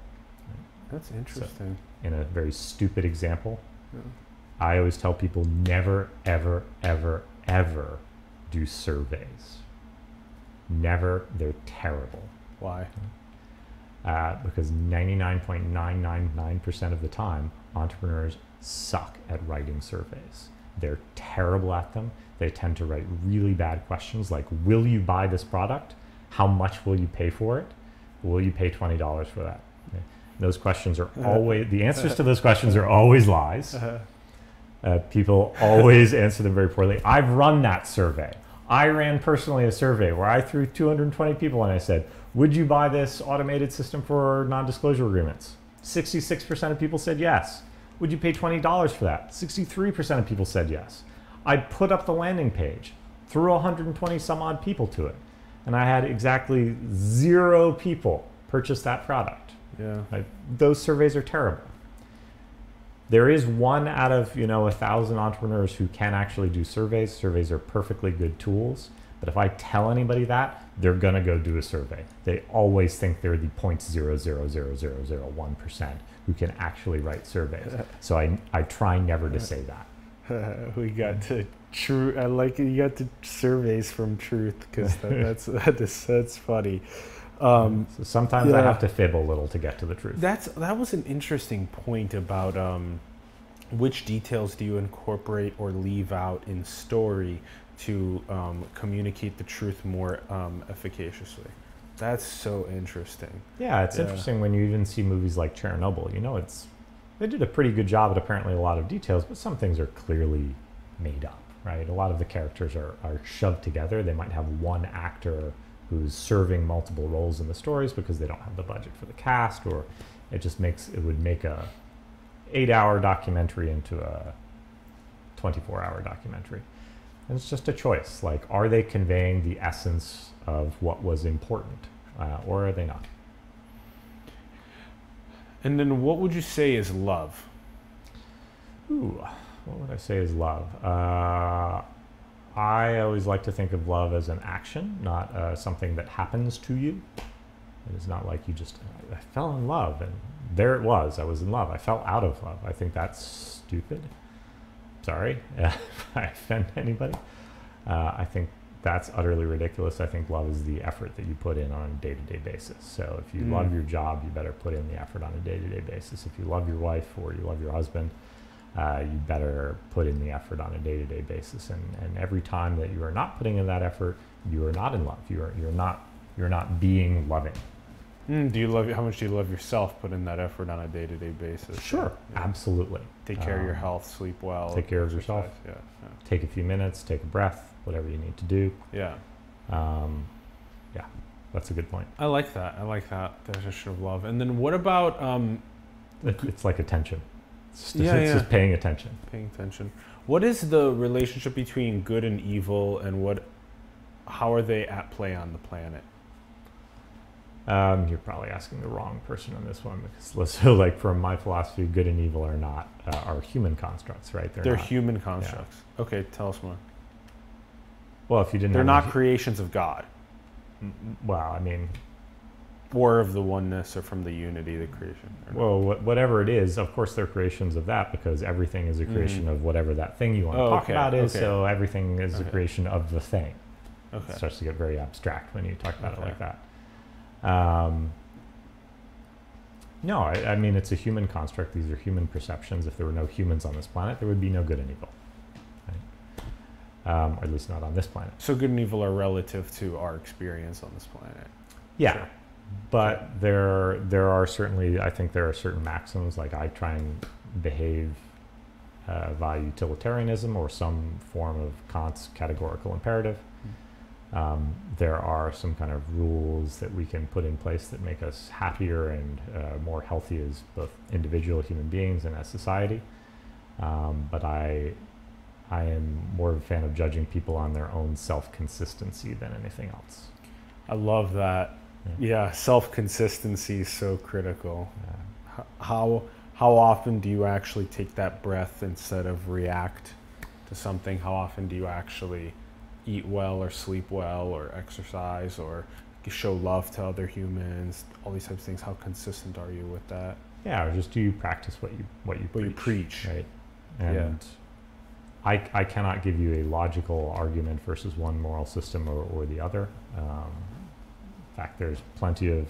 That's interesting. In a very stupid example, Yeah. I always tell people never, ever, ever, ever do surveys. Never. They're terrible. Why? Uh, because 99.999% of the time, entrepreneurs suck at writing surveys. They're terrible at them. They tend to write really bad questions like Will you buy this product? How much will you pay for it? Will you pay $20 for that? Okay. Those questions are always, the answers to those questions are always lies. Uh, people always [laughs] answer them very poorly. I've run that survey. I ran personally a survey where I threw 220 people and I said, Would you buy this automated system for non disclosure agreements? 66% of people said yes. Would you pay $20 for that? 63% of people said yes. I put up the landing page, threw 120 some odd people to it, and I had exactly zero people purchase that product. Yeah. Like, those surveys are terrible. There is one out of you know a thousand entrepreneurs who can actually do surveys. Surveys are perfectly good tools. But if I tell anybody that, they're gonna go do a survey. They always think they're the 0.0000001 percent who can actually write surveys. So I I try never to say that. [laughs] we got to true. I like. You got the surveys from Truth because that, that's [laughs] that is, that's funny. Um, So sometimes I have to fib a little to get to the truth. that's that was an interesting point about um, which details do you incorporate or leave out in story to um, communicate the truth more um, efficaciously. That's so interesting. Yeah, it's Yeah. interesting when you even see movies like Chernobyl. You know, it's they did a pretty good job at apparently a lot of details, but some things are clearly made up, right? A lot of the characters are, are shoved together. They might have one actor who's serving multiple roles in the stories because they don't have the budget for the cast, or it just makes it would make a eight hour documentary into a 24 hour documentary. And it's just a choice. Like, are they conveying the essence of what was important, uh, or are they not? And then, what would you say is love? Ooh, what would I say is love? Uh, I always like to think of love as an action, not uh, something that happens to you. It is not like you just, I fell in love and there it was. I was in love. I fell out of love. I think that's stupid. Sorry [laughs] if I offend anybody. Uh, I think that's utterly ridiculous. I think love is the effort that you put in on a day to day basis. So if you Mm. love your job, you better put in the effort on a day to day basis. If you love your wife or you love your husband, uh, you better put in the effort on a day to day basis. And, and every time that you are not putting in that effort, you are not in love. You are, you're, not, you're not being loving. Mm, do you love? How much do you love yourself? Put in that effort on a day-to-day basis. Sure, Yeah. absolutely. Take care of your Um, health, sleep well. take care of yourself. exercise. Take a few minutes, take a breath, whatever you need to do. Yeah, yeah. Um, yeah, that's a good point. I like that. I like that definition of love. And then, what about um, it's like attention. It's, just, Yeah, it's yeah. just paying attention. paying attention? What is the relationship between good and evil, and what? How are they at play on the planet? Um, you're probably asking the wrong person on this one because, [laughs] let's- so like from my philosophy, good and evil are not uh, are human constructs, right? They're, not, human constructs. Okay, tell us more. well, if you didn't, They're not creations of God well, I mean, or of the oneness or from the unity, the creation. well, wh- whatever it is, of course, they're creations of that because everything is a creation Mhm. of whatever that thing you want to Oh, talk okay, about is. okay. So everything is a creation of the thing. It okay. starts to get very abstract when you talk about Okay. it like that. Um, no, I, I mean it's a human construct. These are human perceptions. If there were no humans on this planet, there would be no good and evil, right? Um, or at least not on this planet. So good and evil are relative to our experience on this planet. Yeah, Sure. But there there are certainly I think there are certain maxims like I try and behave uh, via utilitarianism or some form of Kant's categorical imperative. Um, there are some kind of rules that we can put in place that make us happier and uh, more healthy as both individual human beings and as society. Um, but I, I am more of a fan of judging people on their own self consistency than anything else. I love that. Yeah. Yeah, self consistency is so critical. Uh, H- How how often do you actually take that breath instead of react to something? How often do you actually eat well or sleep well or exercise or show love to other humans? All these types of things. How consistent are you with that? yeah, or just do you practice what you what you What you preach, preach. right? Yeah. And I I cannot give you a logical argument versus one moral system or, or the other. Um, in fact, there's plenty of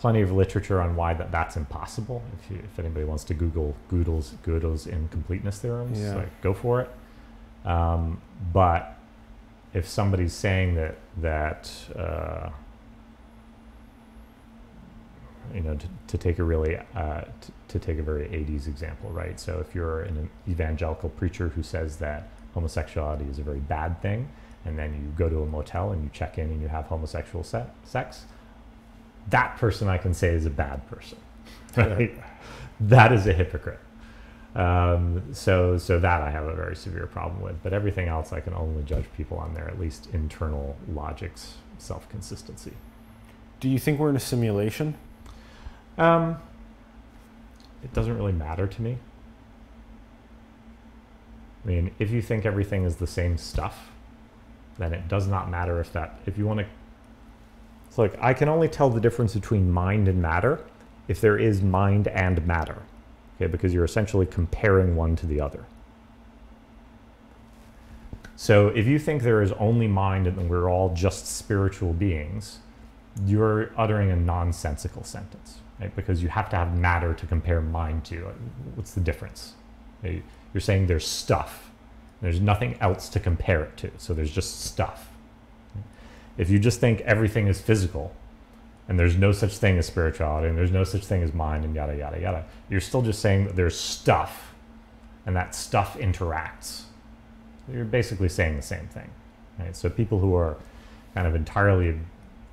plenty of literature on why that that's impossible. If you, if anybody wants to Google Gödel's Gödel's incompleteness theorems, Yeah. like go for it. Um, but if somebody's saying that that uh, you know, to, to take a really, uh, t- to take a very 80s example, right? So if you're an evangelical preacher who says that homosexuality is a very bad thing, and then you go to a motel and you check in and you have homosexual se- sex, that person I can say is a bad person, [laughs] right? that is a hypocrite. Um, so, so that I have a very severe problem with. But everything else, I can only judge people on their at least internal logic's self consistency. Do you think we're in a simulation? Um, it doesn't really matter to me. I mean, if you think everything is the same stuff, then it does not matter if that, if you want to. It's like, I can only tell the difference between mind and matter if there is mind and matter, okay, because you're essentially comparing one to the other. So if you think there is only mind and we're all just spiritual beings, you're uttering a nonsensical sentence, right? Because you have to have matter to compare mind to. What's the difference? You're saying there's stuff. There's nothing else to compare it to. So there's just stuff. If you just think everything is physical and there's no such thing as spirituality and there's no such thing as mind and yada, yada, yada, you're still just saying that there's stuff and that stuff interacts. You're basically saying the same thing. Right? So people who are kind of entirely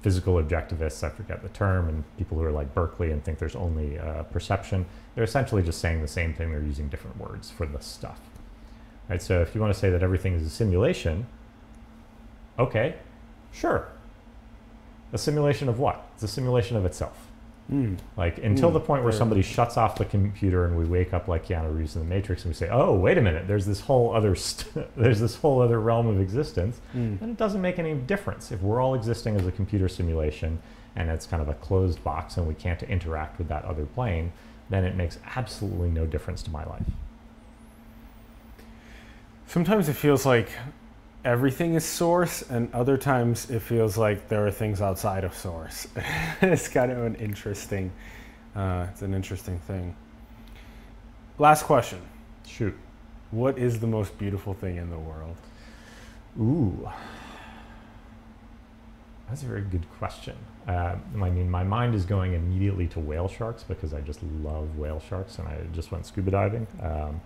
physical objectivists, I forget the term, and people who are like Berkeley and think there's only uh, perception, they're essentially just saying the same thing. They're using different words for the stuff. Right? So if you want to say that everything is a simulation, okay, sure. A simulation of what? It's a simulation of itself. Mm. Like until mm. the point where somebody shuts off the computer and we wake up like Keanu Reeves in the Matrix and we say, "Oh, wait a minute, there's this whole other st- [laughs] there's this whole other realm of existence," mm. and it doesn't make any difference if we're all existing as a computer simulation and it's kind of a closed box and we can't interact with that other plane. Then it makes absolutely no difference to my life. Sometimes it feels like everything is source, and other times it feels like there are things outside of source. [laughs] it's kind of an interesting, uh, it's an interesting thing. Last question. Shoot. What is the most beautiful thing in the world? Ooh, that's a very good question. Uh, I mean, my mind is going immediately to whale sharks because I just love whale sharks, and I just went scuba diving. Um,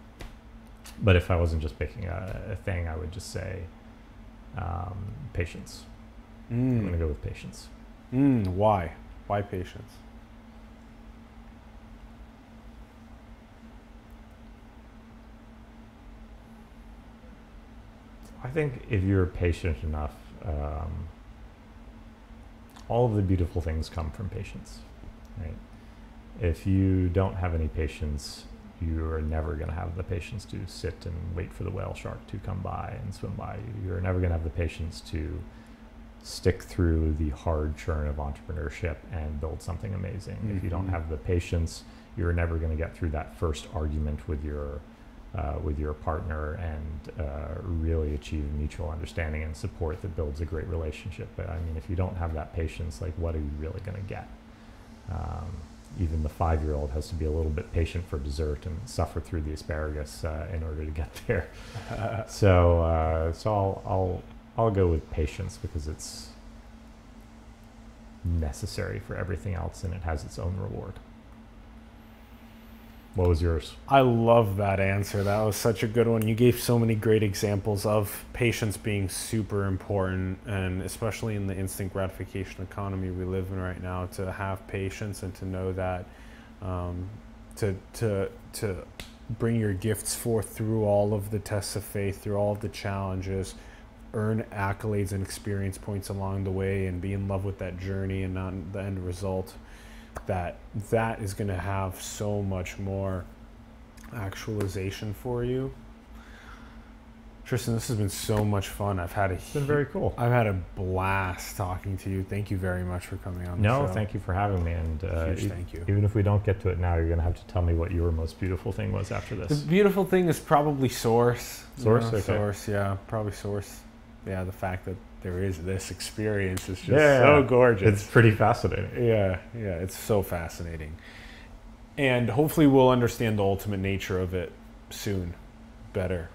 but if I wasn't just picking a, a thing, I would just say um, patience. Mm. I'm going to go with patience. Mm, why? Why patience? I think if you're patient enough, um, all of the beautiful things come from patience, right? If you don't have any patience, you are never going to have the patience to sit and wait for the whale shark to come by and swim by you. You're never going to have the patience to stick through the hard churn of entrepreneurship and build something amazing. Mm-hmm. If you don't mm-hmm. have the patience, you're never going to get through that first argument with your uh, with your partner and uh, really achieve mutual understanding and support that builds a great relationship. But I mean, if you don't have that patience, like what are you really going to get? Um, even the five year old has to be a little bit patient for dessert and suffer through the asparagus uh, in order to get [laughs] there. [laughs] so, uh, so I'll, I'll, I'll go with patience because it's necessary for everything else and it has its own reward. What was yours? I love that answer. That was such a good one. You gave so many great examples of patience being super important, and especially in the instant gratification economy we live in right now, to have patience and to know that um, to to to bring your gifts forth through all of the tests of faith, through all of the challenges, earn accolades and experience points along the way, and be in love with that journey and not the end result that that is going to have so much more actualization for you. Tristan, this has been so much fun. I've had a it's been very cool. I've had a blast talking to you. Thank you very much for coming on. No, show. thank you for having me. And uh, Huge thank you. Even if we don't get to it now, you're going to have to tell me what your most beautiful thing was after this. The beautiful thing is probably source. Source, you know, okay. source. Yeah, probably source. Yeah, the fact that there is this experience It's just yeah, so gorgeous. It's pretty fascinating. Yeah, yeah, it's so fascinating. And hopefully we'll understand the ultimate nature of it soon better.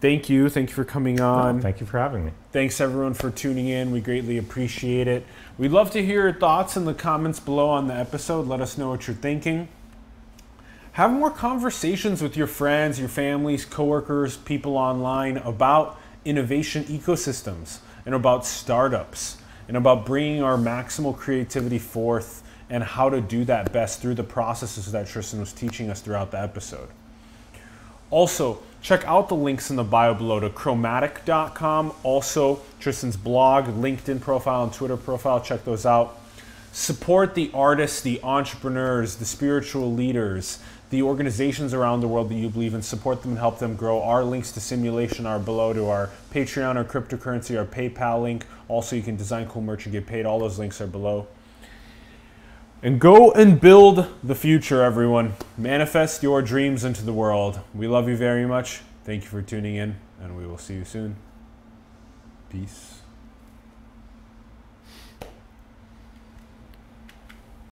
Thank you. Thank you for coming on. thank you for having me. Thanks everyone for tuning in. We greatly appreciate it. We'd love to hear your thoughts in the comments below on the episode. Let us know what you're thinking. Have more conversations with your friends, your families, coworkers, people online about innovation ecosystems and about startups and about bringing our maximal creativity forth and how to do that best through the processes that Tristan was teaching us throughout the episode. Also, check out the links in the bio below to kromatic.com, also Tristan's blog, LinkedIn profile, and Twitter profile. Check those out. Support the artists, the entrepreneurs, the spiritual leaders, the organizations around the world that you believe in. Support them and help them grow. Our links to simulation are below to our Patreon, our cryptocurrency, our PayPal link. Also, you can design cool merch and get paid. All those links are below. And go and build the future, everyone. Manifest your dreams into the world. We love you very much. Thank you for tuning in, and we will see you soon. Peace.